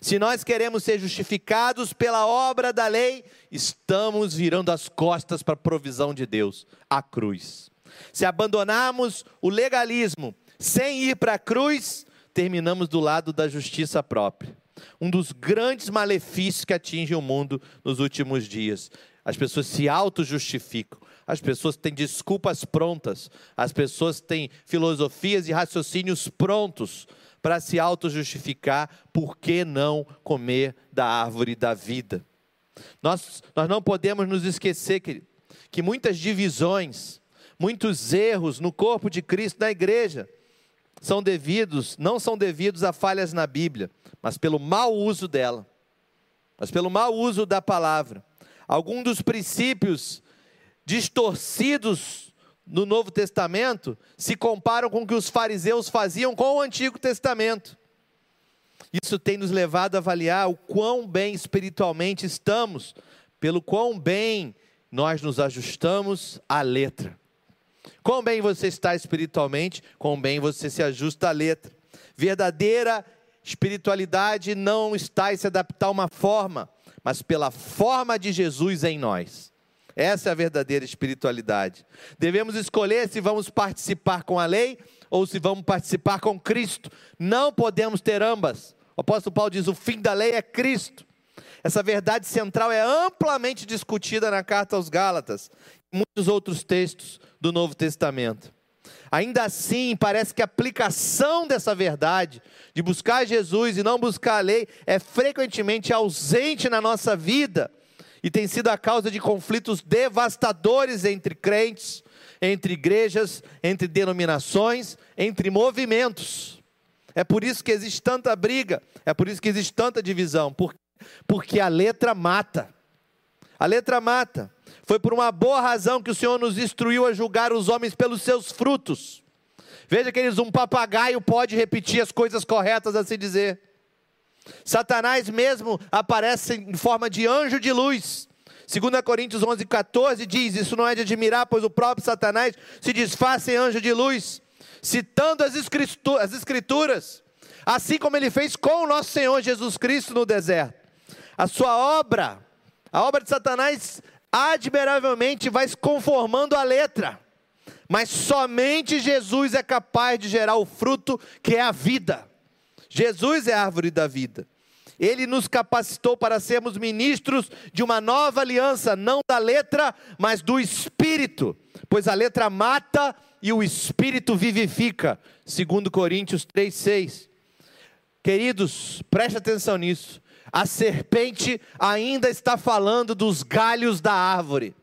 Se nós queremos ser justificados pela obra da lei, estamos virando as costas para a provisão de Deus, a cruz. Se abandonarmos o legalismo sem ir para a cruz, terminamos do lado da justiça própria um dos grandes malefícios que atinge o mundo nos últimos dias. As pessoas se auto-justificam, as pessoas têm desculpas prontas, as pessoas têm filosofias e raciocínios prontos para se auto-justificar, por que não comer da árvore da vida? Nós, nós não podemos nos esquecer que, que muitas divisões, muitos erros no corpo de Cristo, na igreja, são devidos, não são devidos a falhas na Bíblia, mas pelo mau uso dela, mas pelo mau uso da palavra. Alguns dos princípios distorcidos no Novo Testamento se comparam com o que os fariseus faziam com o Antigo Testamento. Isso tem nos levado a avaliar o quão bem espiritualmente estamos, pelo quão bem nós nos ajustamos à letra. Quão bem você está espiritualmente, quão bem você se ajusta à letra. Verdadeira espiritualidade não está em se adaptar a uma forma, mas pela forma de Jesus em nós. Essa é a verdadeira espiritualidade. Devemos escolher se vamos participar com a lei ou se vamos participar com Cristo. Não podemos ter ambas. O apóstolo Paulo diz: o fim da lei é Cristo. Essa verdade central é amplamente discutida na carta aos Gálatas e muitos outros textos do Novo Testamento. Ainda assim, parece que a aplicação dessa verdade, de buscar Jesus e não buscar a lei, é frequentemente ausente na nossa vida e tem sido a causa de conflitos devastadores entre crentes, entre igrejas, entre denominações, entre movimentos. É por isso que existe tanta briga, é por isso que existe tanta divisão, por, porque a letra mata. A letra mata. Foi por uma boa razão que o Senhor nos instruiu a julgar os homens pelos seus frutos. Veja, queridos, um papagaio pode repetir as coisas corretas a se dizer. Satanás mesmo aparece em forma de anjo de luz. 2 Coríntios 11, 14 diz: Isso não é de admirar, pois o próprio Satanás se disfarça em anjo de luz, citando as Escrituras, assim como ele fez com o nosso Senhor Jesus Cristo no deserto. A sua obra, a obra de Satanás, admiravelmente vai se conformando à letra, mas somente Jesus é capaz de gerar o fruto que é a vida. Jesus é a árvore da vida. Ele nos capacitou para sermos ministros de uma nova aliança, não da letra, mas do espírito, pois a letra mata e o espírito vivifica, segundo Coríntios 3:6. Queridos, preste atenção nisso. A serpente ainda está falando dos galhos da árvore.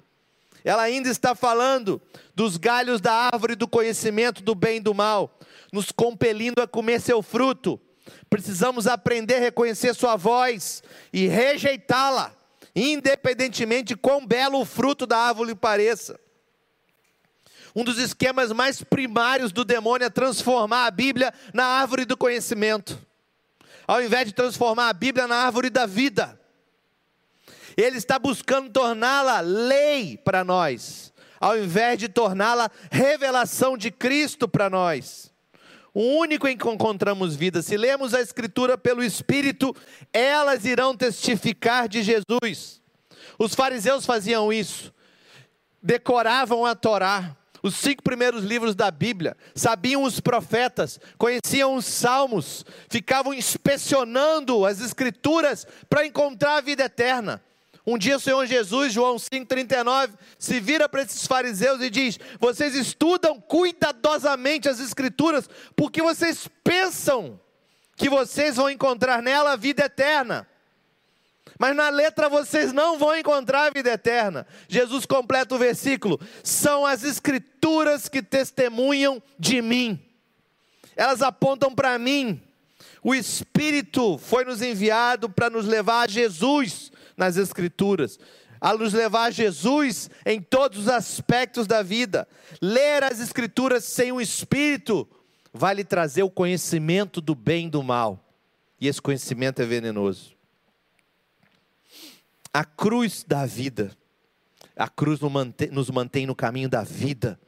Ela ainda está falando dos galhos da árvore do conhecimento do bem e do mal, nos compelindo a comer seu fruto precisamos aprender a reconhecer sua voz e rejeitá-la, independentemente de quão belo o fruto da árvore pareça. Um dos esquemas mais primários do demônio é transformar a Bíblia na árvore do conhecimento, ao invés de transformar a Bíblia na árvore da vida. Ele está buscando torná-la lei para nós, ao invés de torná-la revelação de Cristo para nós o único em que encontramos vida. Se lemos a Escritura pelo Espírito, elas irão testificar de Jesus. Os fariseus faziam isso, decoravam a Torá, os cinco primeiros livros da Bíblia, sabiam os profetas, conheciam os salmos, ficavam inspecionando as Escrituras para encontrar a vida eterna. Um dia o Senhor Jesus, João 5,39, se vira para esses fariseus e diz: Vocês estudam cuidadosamente as Escrituras, porque vocês pensam que vocês vão encontrar nela a vida eterna. Mas na letra vocês não vão encontrar a vida eterna. Jesus completa o versículo: São as Escrituras que testemunham de mim, elas apontam para mim. O Espírito foi nos enviado para nos levar a Jesus nas Escrituras, a nos levar a Jesus em todos os aspectos da vida. Ler as Escrituras sem o Espírito vai lhe trazer o conhecimento do bem e do mal, e esse conhecimento é venenoso. A cruz da vida, a cruz nos mantém no caminho da vida,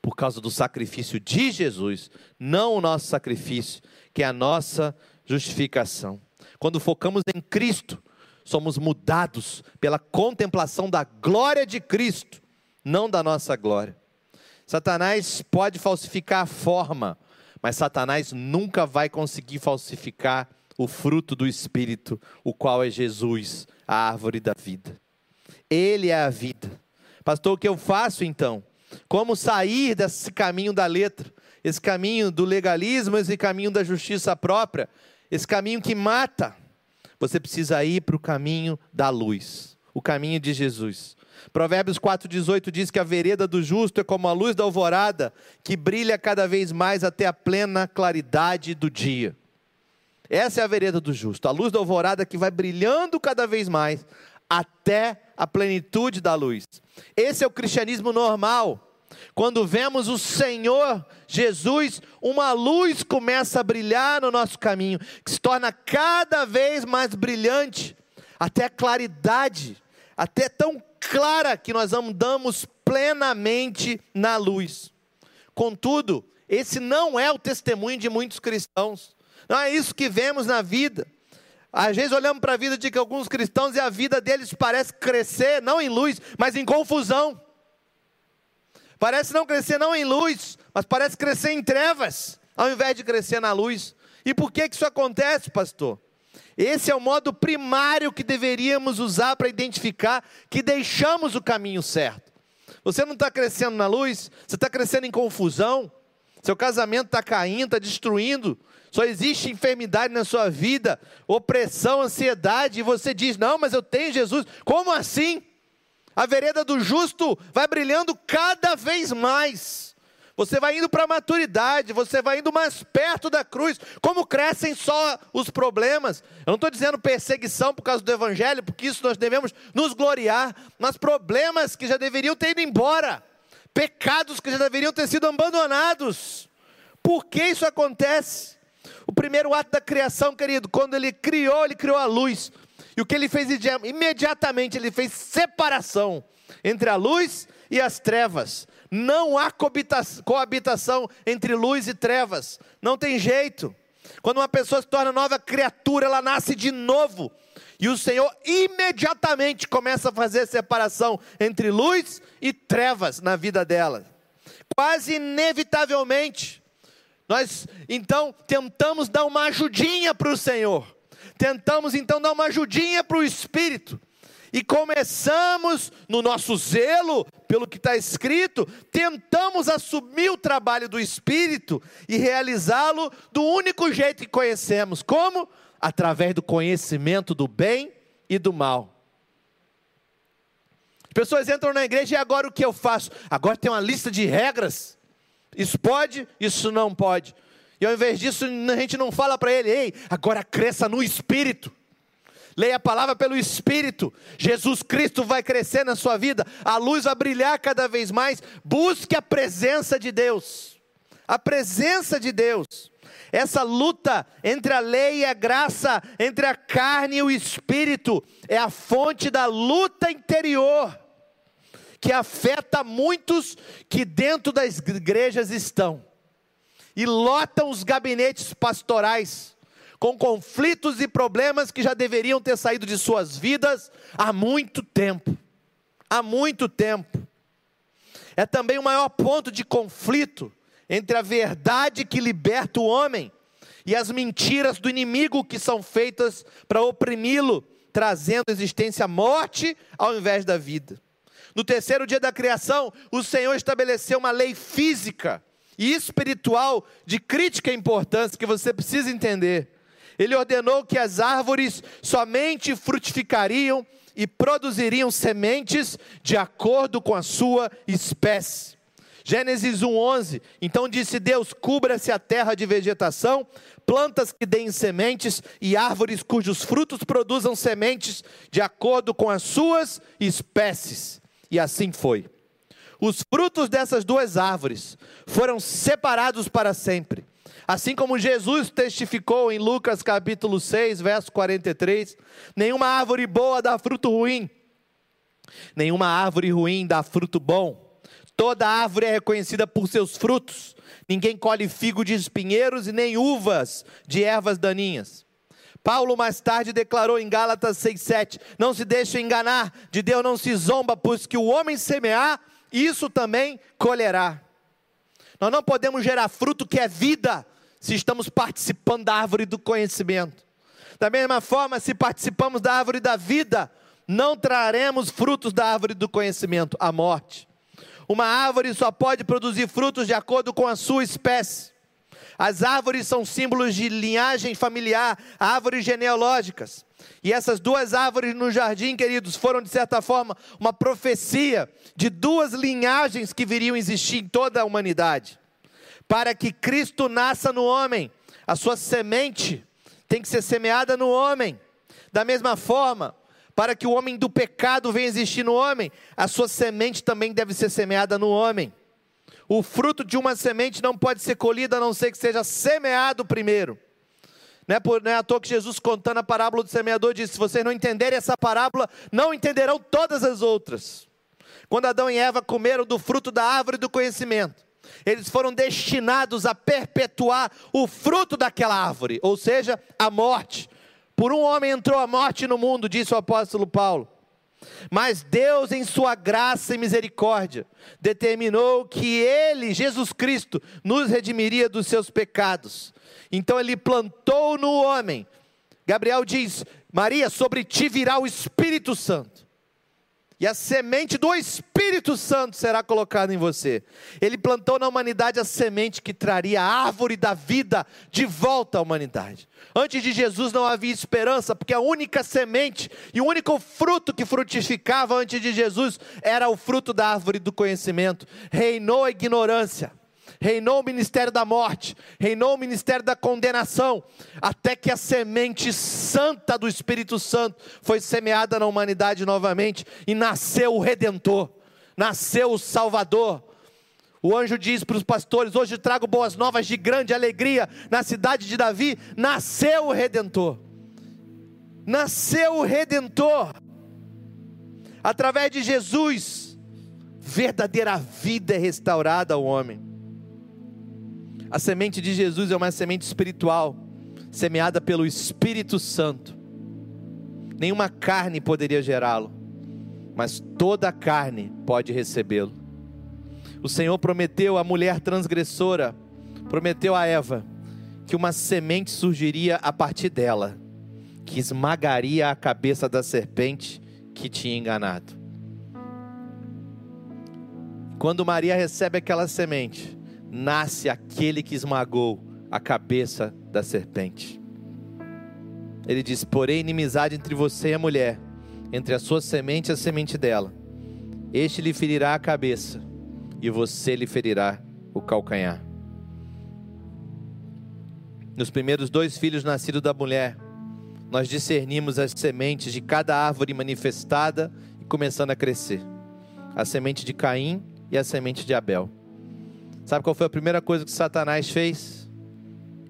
por causa do sacrifício de Jesus, não o nosso sacrifício, que é a nossa justificação. Quando focamos em Cristo, somos mudados pela contemplação da glória de Cristo, não da nossa glória. Satanás pode falsificar a forma, mas Satanás nunca vai conseguir falsificar o fruto do Espírito, o qual é Jesus, a árvore da vida. Ele é a vida. Pastor, o que eu faço então? Como sair desse caminho da letra, esse caminho do legalismo, esse caminho da justiça própria, esse caminho que mata? Você precisa ir para o caminho da luz, o caminho de Jesus. Provérbios 4,18 diz que a vereda do justo é como a luz da alvorada, que brilha cada vez mais até a plena claridade do dia. Essa é a vereda do justo, a luz da alvorada que vai brilhando cada vez mais até a plenitude da luz. Esse é o cristianismo normal. Quando vemos o Senhor Jesus, uma luz começa a brilhar no nosso caminho, que se torna cada vez mais brilhante, até a claridade, até tão clara que nós andamos plenamente na luz. Contudo, esse não é o testemunho de muitos cristãos, não é isso que vemos na vida. Às vezes olhamos para a vida de alguns cristãos e a vida deles parece crescer, não em luz, mas em confusão. Parece não crescer não em luz, mas parece crescer em trevas, ao invés de crescer na luz. E por que, que isso acontece, pastor? Esse é o modo primário que deveríamos usar para identificar que deixamos o caminho certo. Você não está crescendo na luz, você está crescendo em confusão, seu casamento está caindo, está destruindo, só existe enfermidade na sua vida, opressão, ansiedade, e você diz: Não, mas eu tenho Jesus. Como assim? A vereda do justo vai brilhando cada vez mais, Você vai indo para a maturidade, você vai indo mais perto da cruz. Como crescem só os problemas? Eu não estou dizendo perseguição por causa do Evangelho, porque isso nós devemos nos gloriar, mas problemas que já deveriam ter ido embora, pecados que já deveriam ter sido abandonados. Por que isso acontece? O primeiro ato da criação, querido, quando ele criou, ele criou a luz. E o que ele fez imediatamente? Ele fez separação entre a luz e as trevas. Não há coabitação entre luz e trevas. Não tem jeito. Quando uma pessoa se torna nova criatura, ela nasce de novo. E o Senhor imediatamente começa a fazer separação entre luz e trevas na vida dela. Quase inevitavelmente. Nós então tentamos dar uma ajudinha para o Senhor. Tentamos então dar uma ajudinha para o Espírito e começamos, no nosso zelo pelo que está escrito, tentamos assumir o trabalho do Espírito e realizá-lo do único jeito que conhecemos como? Através do conhecimento do bem e do mal. As pessoas entram na igreja e agora o que eu faço? Agora tem uma lista de regras. Isso pode, isso não pode. E ao invés disso, a gente não fala para ele, ei, agora cresça no espírito. Leia a palavra pelo Espírito. Jesus Cristo vai crescer na sua vida. A luz vai brilhar cada vez mais. Busque a presença de Deus. A presença de Deus. Essa luta entre a lei e a graça, entre a carne e o espírito, é a fonte da luta interior que afeta muitos que dentro das igrejas estão e lotam os gabinetes pastorais com conflitos e problemas que já deveriam ter saído de suas vidas há muito tempo. Há muito tempo. É também o maior ponto de conflito entre a verdade que liberta o homem e as mentiras do inimigo que são feitas para oprimi-lo, trazendo à existência a morte ao invés da vida. No terceiro dia da criação, o Senhor estabeleceu uma lei física e espiritual de crítica importância que você precisa entender. Ele ordenou que as árvores somente frutificariam e produziriam sementes de acordo com a sua espécie. Gênesis 1:11. Então disse Deus: Cubra-se a terra de vegetação, plantas que deem sementes e árvores cujos frutos produzam sementes de acordo com as suas espécies. E assim foi. Os frutos dessas duas árvores foram separados para sempre. Assim como Jesus testificou em Lucas capítulo 6, verso 43, nenhuma árvore boa dá fruto ruim, nenhuma árvore ruim dá fruto bom. Toda árvore é reconhecida por seus frutos. Ninguém colhe figo de espinheiros e nem uvas de ervas daninhas. Paulo mais tarde declarou em Gálatas 6,7: Não se deixe enganar, de Deus não se zomba, pois que o homem semear, isso também colherá. Nós não podemos gerar fruto que é vida, se estamos participando da árvore do conhecimento. Da mesma forma, se participamos da árvore da vida, não traremos frutos da árvore do conhecimento, a morte. Uma árvore só pode produzir frutos de acordo com a sua espécie. As árvores são símbolos de linhagem familiar, árvores genealógicas. E essas duas árvores no jardim, queridos, foram de certa forma uma profecia de duas linhagens que viriam existir em toda a humanidade para que Cristo nasça no homem. A sua semente tem que ser semeada no homem. Da mesma forma, para que o homem do pecado venha existir no homem, a sua semente também deve ser semeada no homem. O fruto de uma semente não pode ser colhido a não ser que seja semeado primeiro. Não é, por, não é à toa que Jesus, contando a parábola do semeador, disse: Se vocês não entenderem essa parábola, não entenderão todas as outras. Quando Adão e Eva comeram do fruto da árvore do conhecimento, eles foram destinados a perpetuar o fruto daquela árvore, ou seja, a morte. Por um homem entrou a morte no mundo, disse o apóstolo Paulo. Mas Deus, em Sua graça e misericórdia, determinou que Ele, Jesus Cristo, nos redimiria dos seus pecados. Então Ele plantou no homem. Gabriel diz: Maria, sobre ti virá o Espírito Santo e a semente do Espírito Santo será colocada em você. Ele plantou na humanidade a semente que traria a árvore da vida de volta à humanidade. Antes de Jesus não havia esperança, porque a única semente e o único fruto que frutificava antes de Jesus era o fruto da árvore do conhecimento. Reinou a ignorância. Reinou o ministério da morte, reinou o ministério da condenação, até que a semente santa do Espírito Santo foi semeada na humanidade novamente e nasceu o redentor, nasceu o Salvador. O anjo diz para os pastores: Hoje trago boas novas de grande alegria. Na cidade de Davi nasceu o redentor. Nasceu o redentor. Através de Jesus, verdadeira vida é restaurada ao homem. A semente de Jesus é uma semente espiritual, semeada pelo Espírito Santo. Nenhuma carne poderia gerá-lo, mas toda a carne pode recebê-lo. O Senhor prometeu à mulher transgressora, prometeu a Eva, que uma semente surgiria a partir dela, que esmagaria a cabeça da serpente que tinha enganado. Quando Maria recebe aquela semente, nasce aquele que esmagou a cabeça da serpente. Ele diz: Porém, inimizade entre você e a mulher, entre a sua semente e a semente dela. Este lhe ferirá a cabeça, e você lhe ferirá o calcanhar. Nos primeiros dois filhos nascidos da mulher, nós discernimos as sementes de cada árvore manifestada e começando a crescer. A semente de Caim e a semente de Abel. Sabe qual foi a primeira coisa que Satanás fez?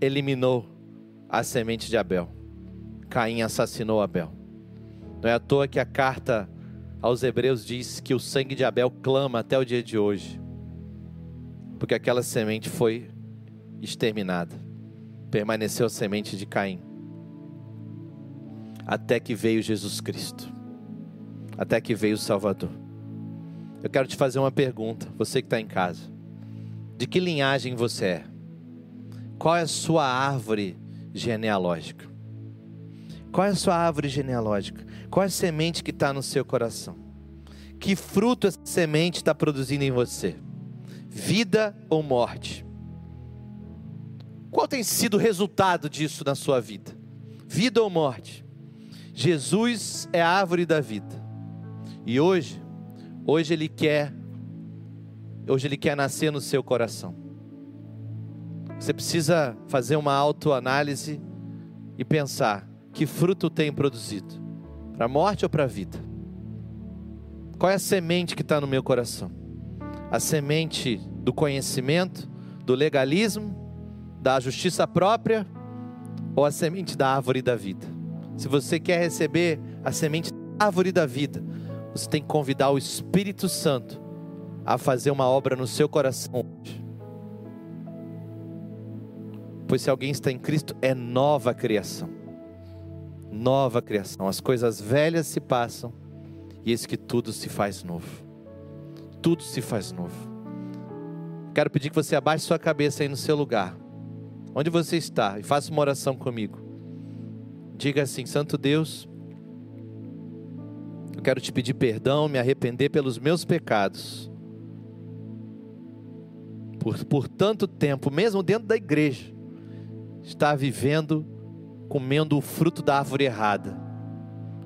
Eliminou a semente de Abel. Caim assassinou Abel. Não é à toa que a carta aos Hebreus diz que o sangue de Abel clama até o dia de hoje, porque aquela semente foi exterminada. Permaneceu a semente de Caim até que veio Jesus Cristo, até que veio o Salvador. Eu quero te fazer uma pergunta, você que está em casa: de que linhagem você é? Qual é a sua árvore genealógica? Qual é a sua árvore genealógica? Qual é a semente que está no seu coração? Que fruto essa semente está produzindo em você? Vida ou morte? Qual tem sido o resultado disso na sua vida? Vida ou morte? Jesus é a árvore da vida. E hoje, hoje ele quer hoje ele quer nascer no seu coração. Você precisa fazer uma autoanálise e pensar que fruto tem produzido, para a morte ou para a vida? Qual é a semente que está no meu coração? A semente do conhecimento, do legalismo, da justiça própria ou a semente da árvore da vida? Se você quer receber a semente da árvore da vida, você tem que convidar o Espírito Santo a fazer uma obra no seu coração hoje. Pois se alguém está em Cristo, é nova criação. Nova criação. As coisas velhas se passam e eis que tudo se faz novo. Tudo se faz novo. Quero pedir que você abaixe sua cabeça aí no seu lugar. Onde você está e faça uma oração comigo. Diga assim: Santo Deus, eu quero te pedir perdão, me arrepender pelos meus pecados. Por, por tanto tempo, mesmo dentro da igreja, estar vivendo, comendo o fruto da árvore errada.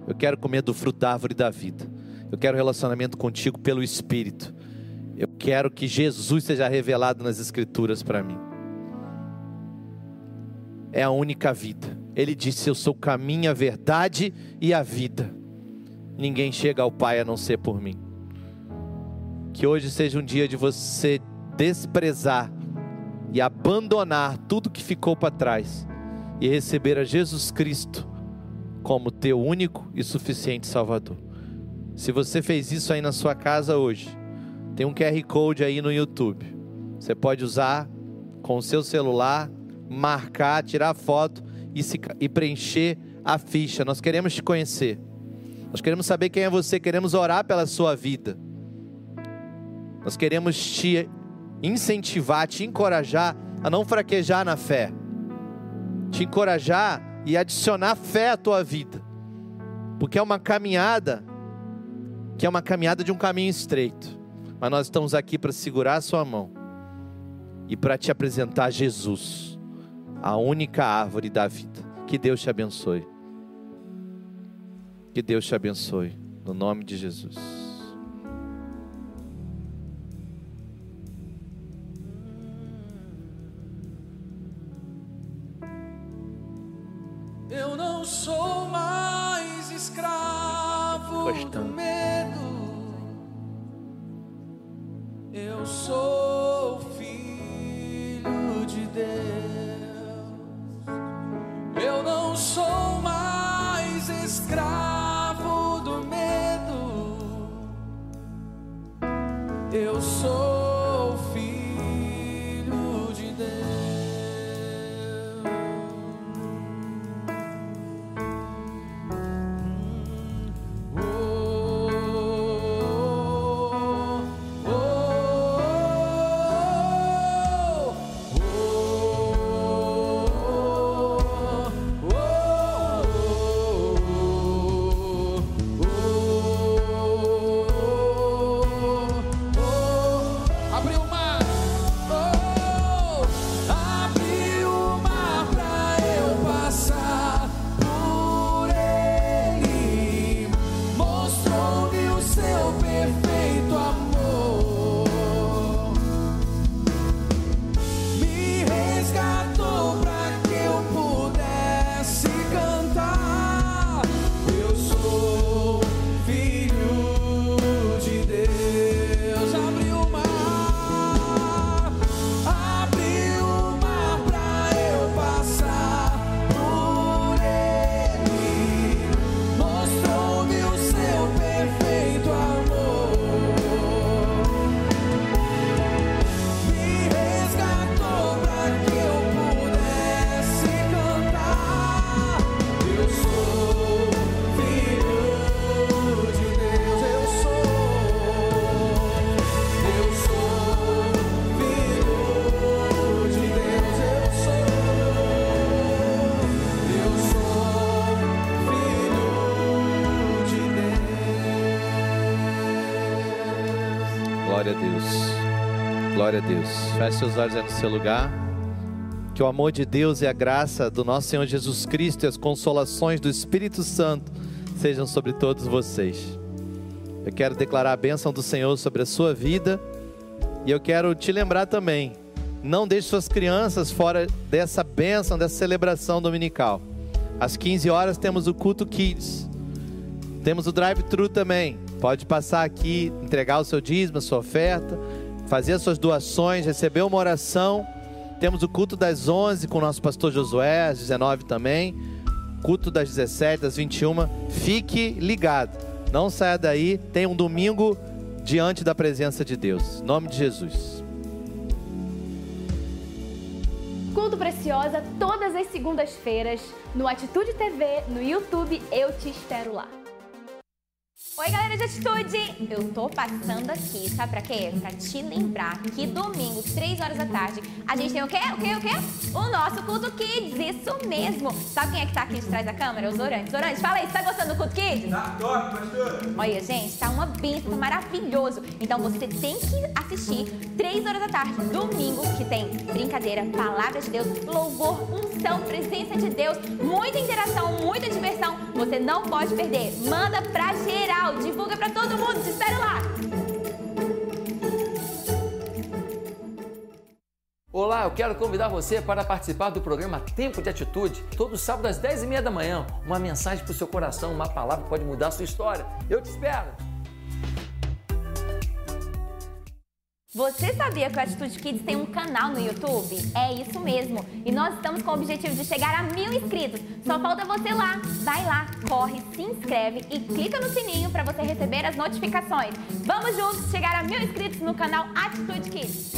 Eu quero comer do fruto da árvore da vida. Eu quero relacionamento contigo pelo Espírito. Eu quero que Jesus seja revelado nas Escrituras para mim. É a única vida. Ele disse: Eu sou o caminho, a verdade e a vida. Ninguém chega ao Pai a não ser por mim. Que hoje seja um dia de você desprezar e abandonar tudo que ficou para trás e receber a Jesus Cristo como teu único e suficiente Salvador. Se você fez isso aí na sua casa hoje, tem um QR Code aí no YouTube. Você pode usar com o seu celular, marcar, tirar foto e, se, e preencher a ficha. Nós queremos te conhecer. Nós queremos saber quem é você, queremos orar pela sua vida. Nós queremos te incentivar, te encorajar a não fraquejar na fé. Te encorajar e adicionar fé à tua vida. Porque é uma caminhada que é uma caminhada de um caminho estreito. Mas nós estamos aqui para segurar a sua mão e para te apresentar Jesus a única árvore da vida. Que Deus te abençoe. Que Deus te abençoe. No nome de Jesus. sou mais escravo do meu Glória a Deus. Feche seus olhos aí no seu lugar. Que o amor de Deus e a graça do nosso Senhor Jesus Cristo e as consolações do Espírito Santo sejam sobre todos vocês. Eu quero declarar a bênção do Senhor sobre a sua vida e eu quero te lembrar também: não deixe suas crianças fora dessa bênção, dessa celebração dominical. Às 15 horas temos o culto Kids. Temos o drive-thru também. Pode passar aqui, entregar o seu dízimo, a sua oferta, fazer as suas doações, receber uma oração. Temos o culto das 11 com o nosso pastor Josué, às 19 também. Culto das 17, das 21. Fique ligado. Não saia daí. Tem um domingo diante da presença de Deus. Em nome de Jesus. Culto Preciosa todas as segundas-feiras no Atitude TV, no YouTube. Eu te espero lá. Oi, galera de Atitude! Eu tô passando aqui, sabe pra quê? Pra te lembrar que domingo, 3 horas da tarde, a gente tem o quê? O quê? O quê? O nosso Culto Kids, isso mesmo! Sabe quem é que tá aqui de trás da câmera? Os Orantes. Orantes, fala aí, você tá gostando do Culto Kids? Tá top, pastor. Olha, gente, tá uma bênção, maravilhoso. Então você tem que assistir 3 horas da tarde, domingo, que tem brincadeira, palavra de Deus, louvor, unção, presença de Deus, muita interação, muita diversão. Você não pode perder. Manda pra geral, divulga pra todo mundo, te espero lá. Olá, eu quero convidar você para participar do programa Tempo de Atitude, todo sábado às 10h30 da manhã. Uma mensagem para o seu coração, uma palavra pode mudar a sua história. Eu te espero! Você sabia que o Atitude Kids tem um canal no YouTube? É isso mesmo. E nós estamos com o objetivo de chegar a mil inscritos. Só falta você lá. Vai lá, corre, se inscreve e clica no sininho para você receber as notificações. Vamos juntos chegar a mil inscritos no canal Atitude Kids.